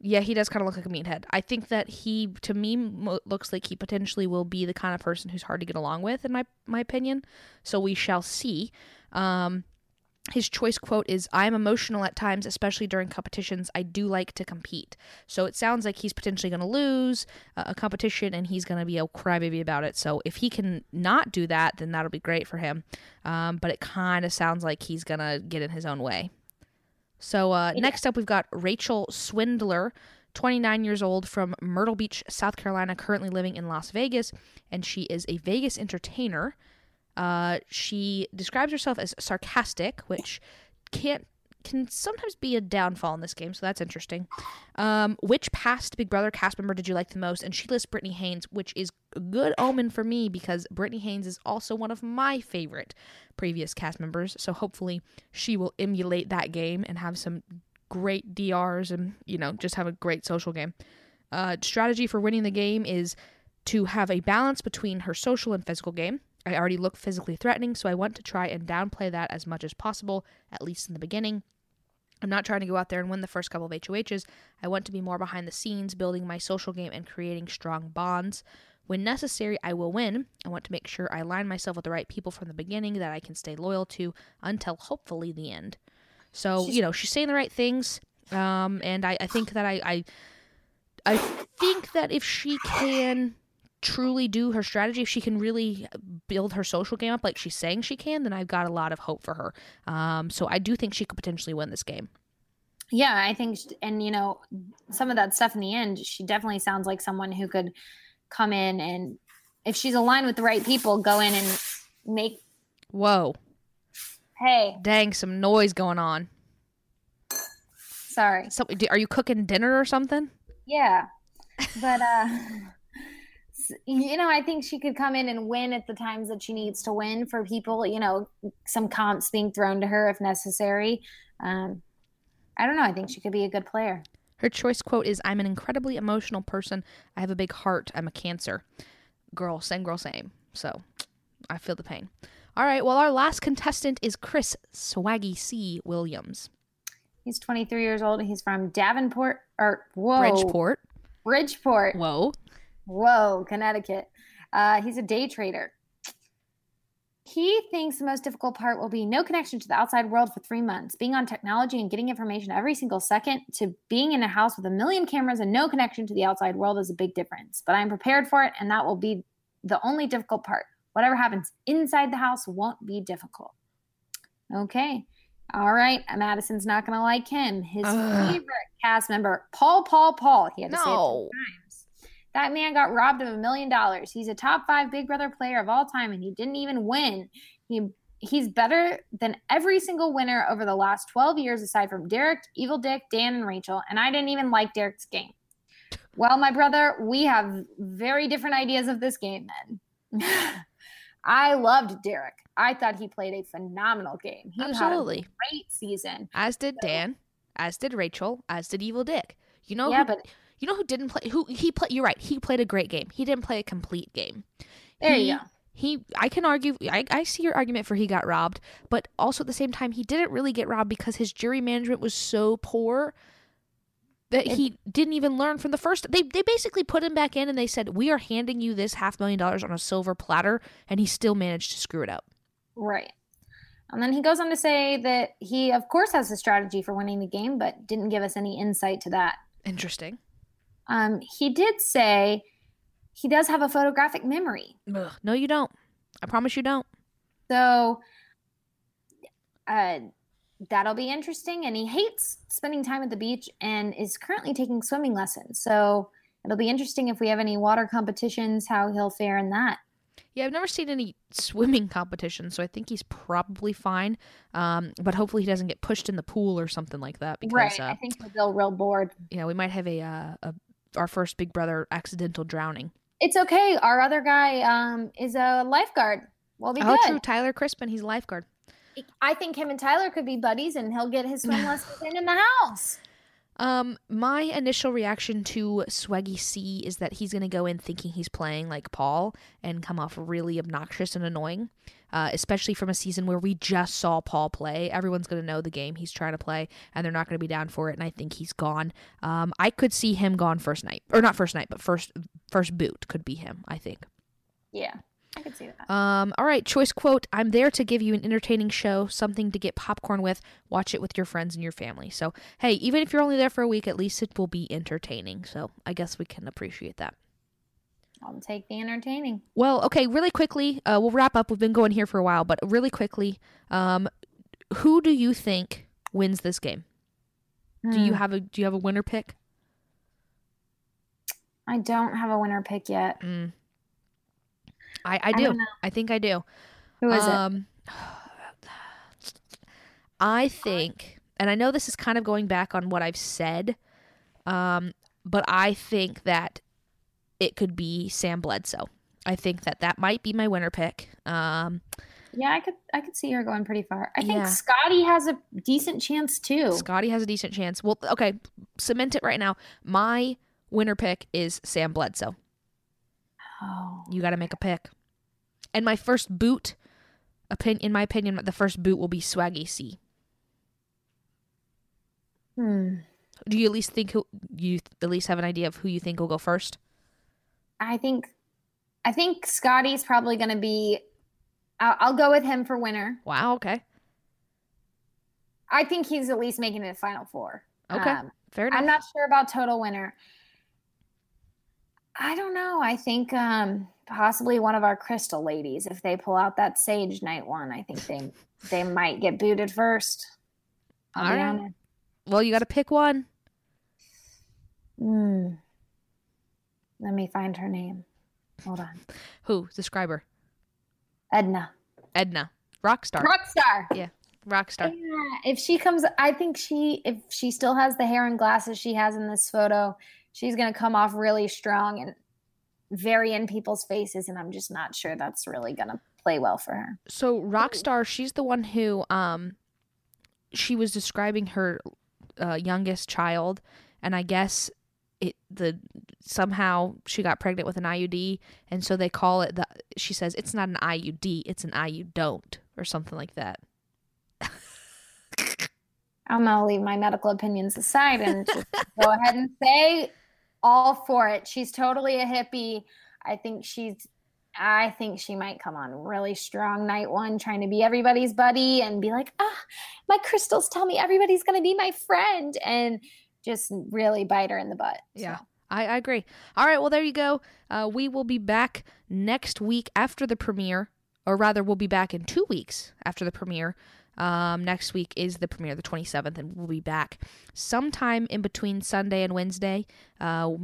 Yeah, he does kind of look like a meathead. I think that he, to me, mo- looks like he potentially will be the kind of person who's hard to get along with, in my my opinion. So we shall see. Um, his choice quote is I'm emotional at times, especially during competitions. I do like to compete. So it sounds like he's potentially going to lose uh, a competition and he's going to be a crybaby about it. So if he can not do that, then that'll be great for him. Um, but it kind of sounds like he's going to get in his own way. So uh, next up, we've got Rachel Swindler. 29 years old from Myrtle Beach, South Carolina, currently living in Las Vegas, and she is a Vegas entertainer. Uh, she describes herself as sarcastic, which can't can sometimes be a downfall in this game, so that's interesting. Um, which past Big Brother cast member did you like the most? And she lists Britney Haynes, which is a good omen for me because Britney Haynes is also one of my favorite previous cast members. So hopefully she will emulate that game and have some great DRs and you know just have a great social game. Uh, strategy for winning the game is to have a balance between her social and physical game. I already look physically threatening, so I want to try and downplay that as much as possible, at least in the beginning. I'm not trying to go out there and win the first couple of HOHs. I want to be more behind the scenes, building my social game and creating strong bonds. When necessary, I will win. I want to make sure I align myself with the right people from the beginning that I can stay loyal to until hopefully the end. So, you know, she's saying the right things. Um, and I, I think that I, I I think that if she can truly do her strategy, if she can really build her social game up like she's saying she can, then I've got a lot of hope for her. Um, so I do think she could potentially win this game. Yeah, I think, and you know, some of that stuff in the end, she definitely sounds like someone who could come in and, if she's aligned with the right people, go in and make. Whoa, Hey, dang, some noise going on. sorry. So, are you cooking dinner or something? Yeah, but uh, *laughs* you know, I think she could come in and win at the times that she needs to win for people. You know, some comps being thrown to her if necessary. Um, I don't know. I think she could be a good player. Her choice quote is I'm an incredibly emotional person. I have a big heart. I'm a cancer. Girl, same girl, same. So I feel the pain. All right, well, our last contestant is Chris Swaggy C. Williams. He's 23 years old. He's from Davenport or whoa, Bridgeport. Bridgeport. Whoa. Whoa, Connecticut. Uh, he's a day trader. He thinks the most difficult part will be no connection to the outside world for three months, being on technology and getting information every single second, to being in a house with a million cameras and no connection to the outside world is a big difference. But I'm prepared for it, and that will be the only difficult part. Whatever happens inside the house won't be difficult. Okay. All right. Madison's not going to like him. His Ugh. favorite cast member, Paul, Paul, Paul. He had to say it No. That man got robbed of a million dollars. He's a top five Big Brother player of all time, and he didn't even win. He he's better than every single winner over the last 12 years, aside from Derrick, Evil Dick, Dan, and Rachel. And I didn't even like Derrick's game. Well, my brother, we have very different ideas of this game then. *laughs* I loved Derrick. I thought he played a phenomenal game. He Absolutely. had a great season. As did Dan, as did Rachel, as did Evil Dick. You know yeah, who, but you know who didn't play who he played you're right. He played a great game. He didn't play a complete game. there he, you go. He I can argue I, I see your argument for he got robbed, but also at the same time he didn't really get robbed because his jury management was so poor that It- he didn't even learn from the first they they basically put him back in and they said, "We are handing you this half million dollars on a silver platter," and he still managed to screw it up. Right. And then he goes on to say that he, of course, has a strategy for winning the game, but didn't give us any insight to that. Interesting. Um, he did say he does have a photographic memory. Ugh. No, you don't. I promise you don't. So uh, that'll be interesting. And he hates spending time at the beach and is currently taking swimming lessons. So it'll be interesting if we have any water competitions, how he'll fare in that. Yeah, I've never seen any swimming competitions, so I think he's probably fine. Um, but hopefully he doesn't get pushed in the pool or something like that. Because, right. Uh, I think feel real bored. yeah, we might have a, uh, a our first Big Brother accidental drowning. It's okay. Our other guy um, is a lifeguard. We'll be Oh, good. true. Tyler Crispen, he's a lifeguard. I think him and Tyler could be buddies, and he'll get his swim *sighs* lessons in in the house. Um, my initial reaction to Swaggy C is that he's gonna go in thinking he's playing like Paul and come off really obnoxious and annoying. Uh, especially from a season where we just saw Paul play. Everyone's gonna know the game he's trying to play, and they're not gonna be down for it. And I think he's gone. Um, I could see him gone first night, or not first night, but first first boot could be him. I think. Yeah, I could see that. Um, all right, choice quote I'm there to give you an entertaining show, something to get popcorn with. Watch it with your friends and your family. So, hey, even if you're only there for a week, at least it will be entertaining. So, I guess we can appreciate that. I'll take the entertaining. Well, okay, really quickly, uh, we'll wrap up. We've been going here for a while, but really quickly, um, who do you think wins this game? Do you Hmm. have a Do you have a winner pick? I don't have a winner pick yet. Mm. I I I do. don't. I think I do. Who is it? um, I think, and I know this is kind of going back on what I've said, um, but I think that it could be Sam Bledsoe. I think that that might be my winner pick. Um, Yeah, I could I could see her going pretty far. I think Yeah. Scottie has a decent chance too. Scottie has a decent chance. Well, okay, cement it right now. My winner pick is Sam Bledsoe. Oh. You got to make a pick. And my first boot, opinion, in my opinion, the first boot will be Swaggy C. Hmm. Do you at least think who you at least have an idea of who you think will go first? I think I think Scottie's probably going to be I'll, I'll go with him for winner. Wow. Okay. I think he's at least making it the final four. Okay. Um, Fair enough. I'm not sure about total winner. I don't know. I think um, possibly one of our crystal ladies, if they pull out that sage night one, I think they they might get booted first. I'll All honest. well, you got to pick one. Hmm. Let me find her name. Hold on. Who? Describe her. Edna. Edna. Rockstar. Rockstar. Yeah. Rockstar. Yeah, if she comes, I think she, if she still has the hair and glasses she has in this photo, she's going to come off really strong and very in people's faces. And I'm just not sure that's really going to play well for her. So Rockstar, she's the one who um she was describing her uh, youngest child and I guess it the somehow she got pregnant with an IUD and so they call it the she says it's not an IUD, it's an IU don't or something like that. I'm to leave my medical opinions aside and *laughs* go ahead and say all for it. She's totally a hippie. I think she's, I think she might come on really strong night one, trying to be everybody's buddy and be like, ah, my crystals tell me everybody's going to be my friend and just really bite her in the butt. Yeah. I, I agree. All right, well there you go. Uh, we will be back next week after the premiere, or rather, we'll be back in two weeks after the premiere. Um, next week is the premiere, the 27th, and we'll be back sometime in between Sunday and Wednesday. Uh,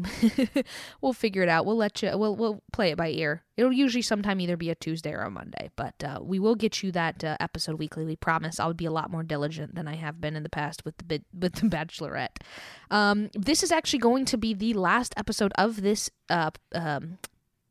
*laughs* we'll figure it out. We'll let you. We'll we'll play it by ear. It'll usually sometime either be a Tuesday or a Monday, but uh, we will get you that uh, episode weekly. We promise. I'll be a lot more diligent than I have been in the past with the bit with the *laughs* Bachelorette. Um, this is actually going to be the last episode of this uh, um,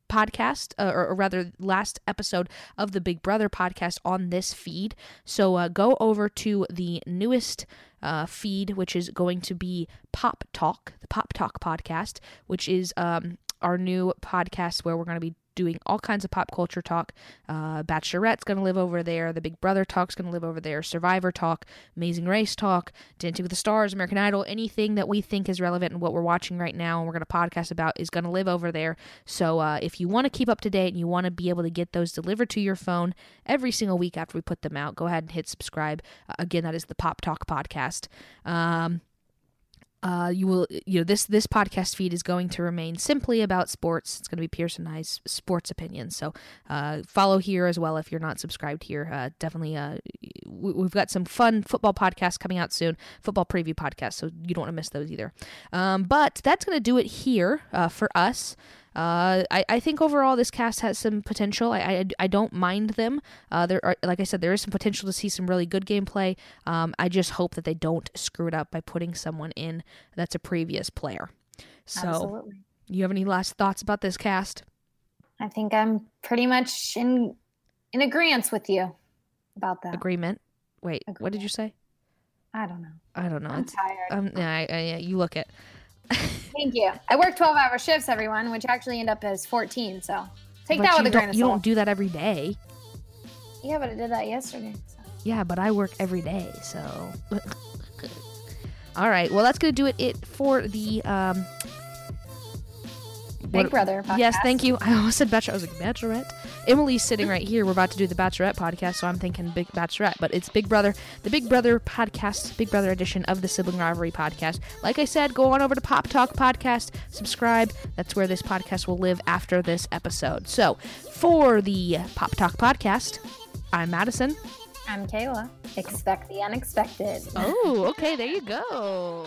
podcast, uh, or, or rather, last episode of the Big Brother podcast on this feed. So uh, go over to the newest uh, feed, which is going to be Pop Talk, the Pop Talk podcast, which is um, our new podcast where we're going to be doing all kinds of pop culture talk. Uh, Bachelorette's going to live over there. The Big Brother talk's going to live over there. Survivor talk, Amazing Race talk, Dancing with the Stars, American Idol, anything that we think is relevant and what we're watching right now and we're going to podcast about is going to live over there. So uh, if you want to keep up to date and you want to be able to get those delivered to your phone every single week after we put them out, go ahead and hit subscribe. Uh, again, that is the Pop Talk podcast. Um, uh, you will you know this this podcast feed is going to remain simply about sports. It's going to be pierce and i's sports opinions so uh, follow here as well if you're not subscribed here. Uh, definitely uh, we, we've got some fun football podcasts coming out soon football preview podcasts so you don't want to miss those either. Um, but that's going to do it here uh, for us Uh, I, I think overall this cast has some potential. I, I, I don't mind them. Uh, there are, like I said, there is some potential to see some really good gameplay. Um, I just hope that they don't screw it up by putting someone in that's a previous player. So, Absolutely. you have any last thoughts about this cast? I think I'm pretty much in in agreement with you about that. Agreement. Wait, what did you say? I don't know. I don't know. I'm It's, tired. um, yeah, I, I, yeah, you look it. Thank you. I work 12 hour shifts, everyone, which actually end up as 14. So take But that with a grain of salt. you don't do that every day. yeah, but I did that yesterday. So. Yeah, but I work every day, so. *laughs* All right. Well, that's gonna do it. It for the um. Big what- Brother. Yes, thank you. I almost said Bachelorette. I was like Bachelorette. Emily's sitting right here. We're about to do the Bachelorette podcast, so I'm thinking Big Bachelorette, but it's Big Brother, the Big Brother podcast, Big Brother edition of the Sibling Rivalry podcast. Like I said, go on over to Pop Talk Podcast, subscribe. That's where this podcast will live after this episode. So, for the Pop Talk podcast, I'm Madison. I'm Kayla. Expect the unexpected. Oh, okay, there you go.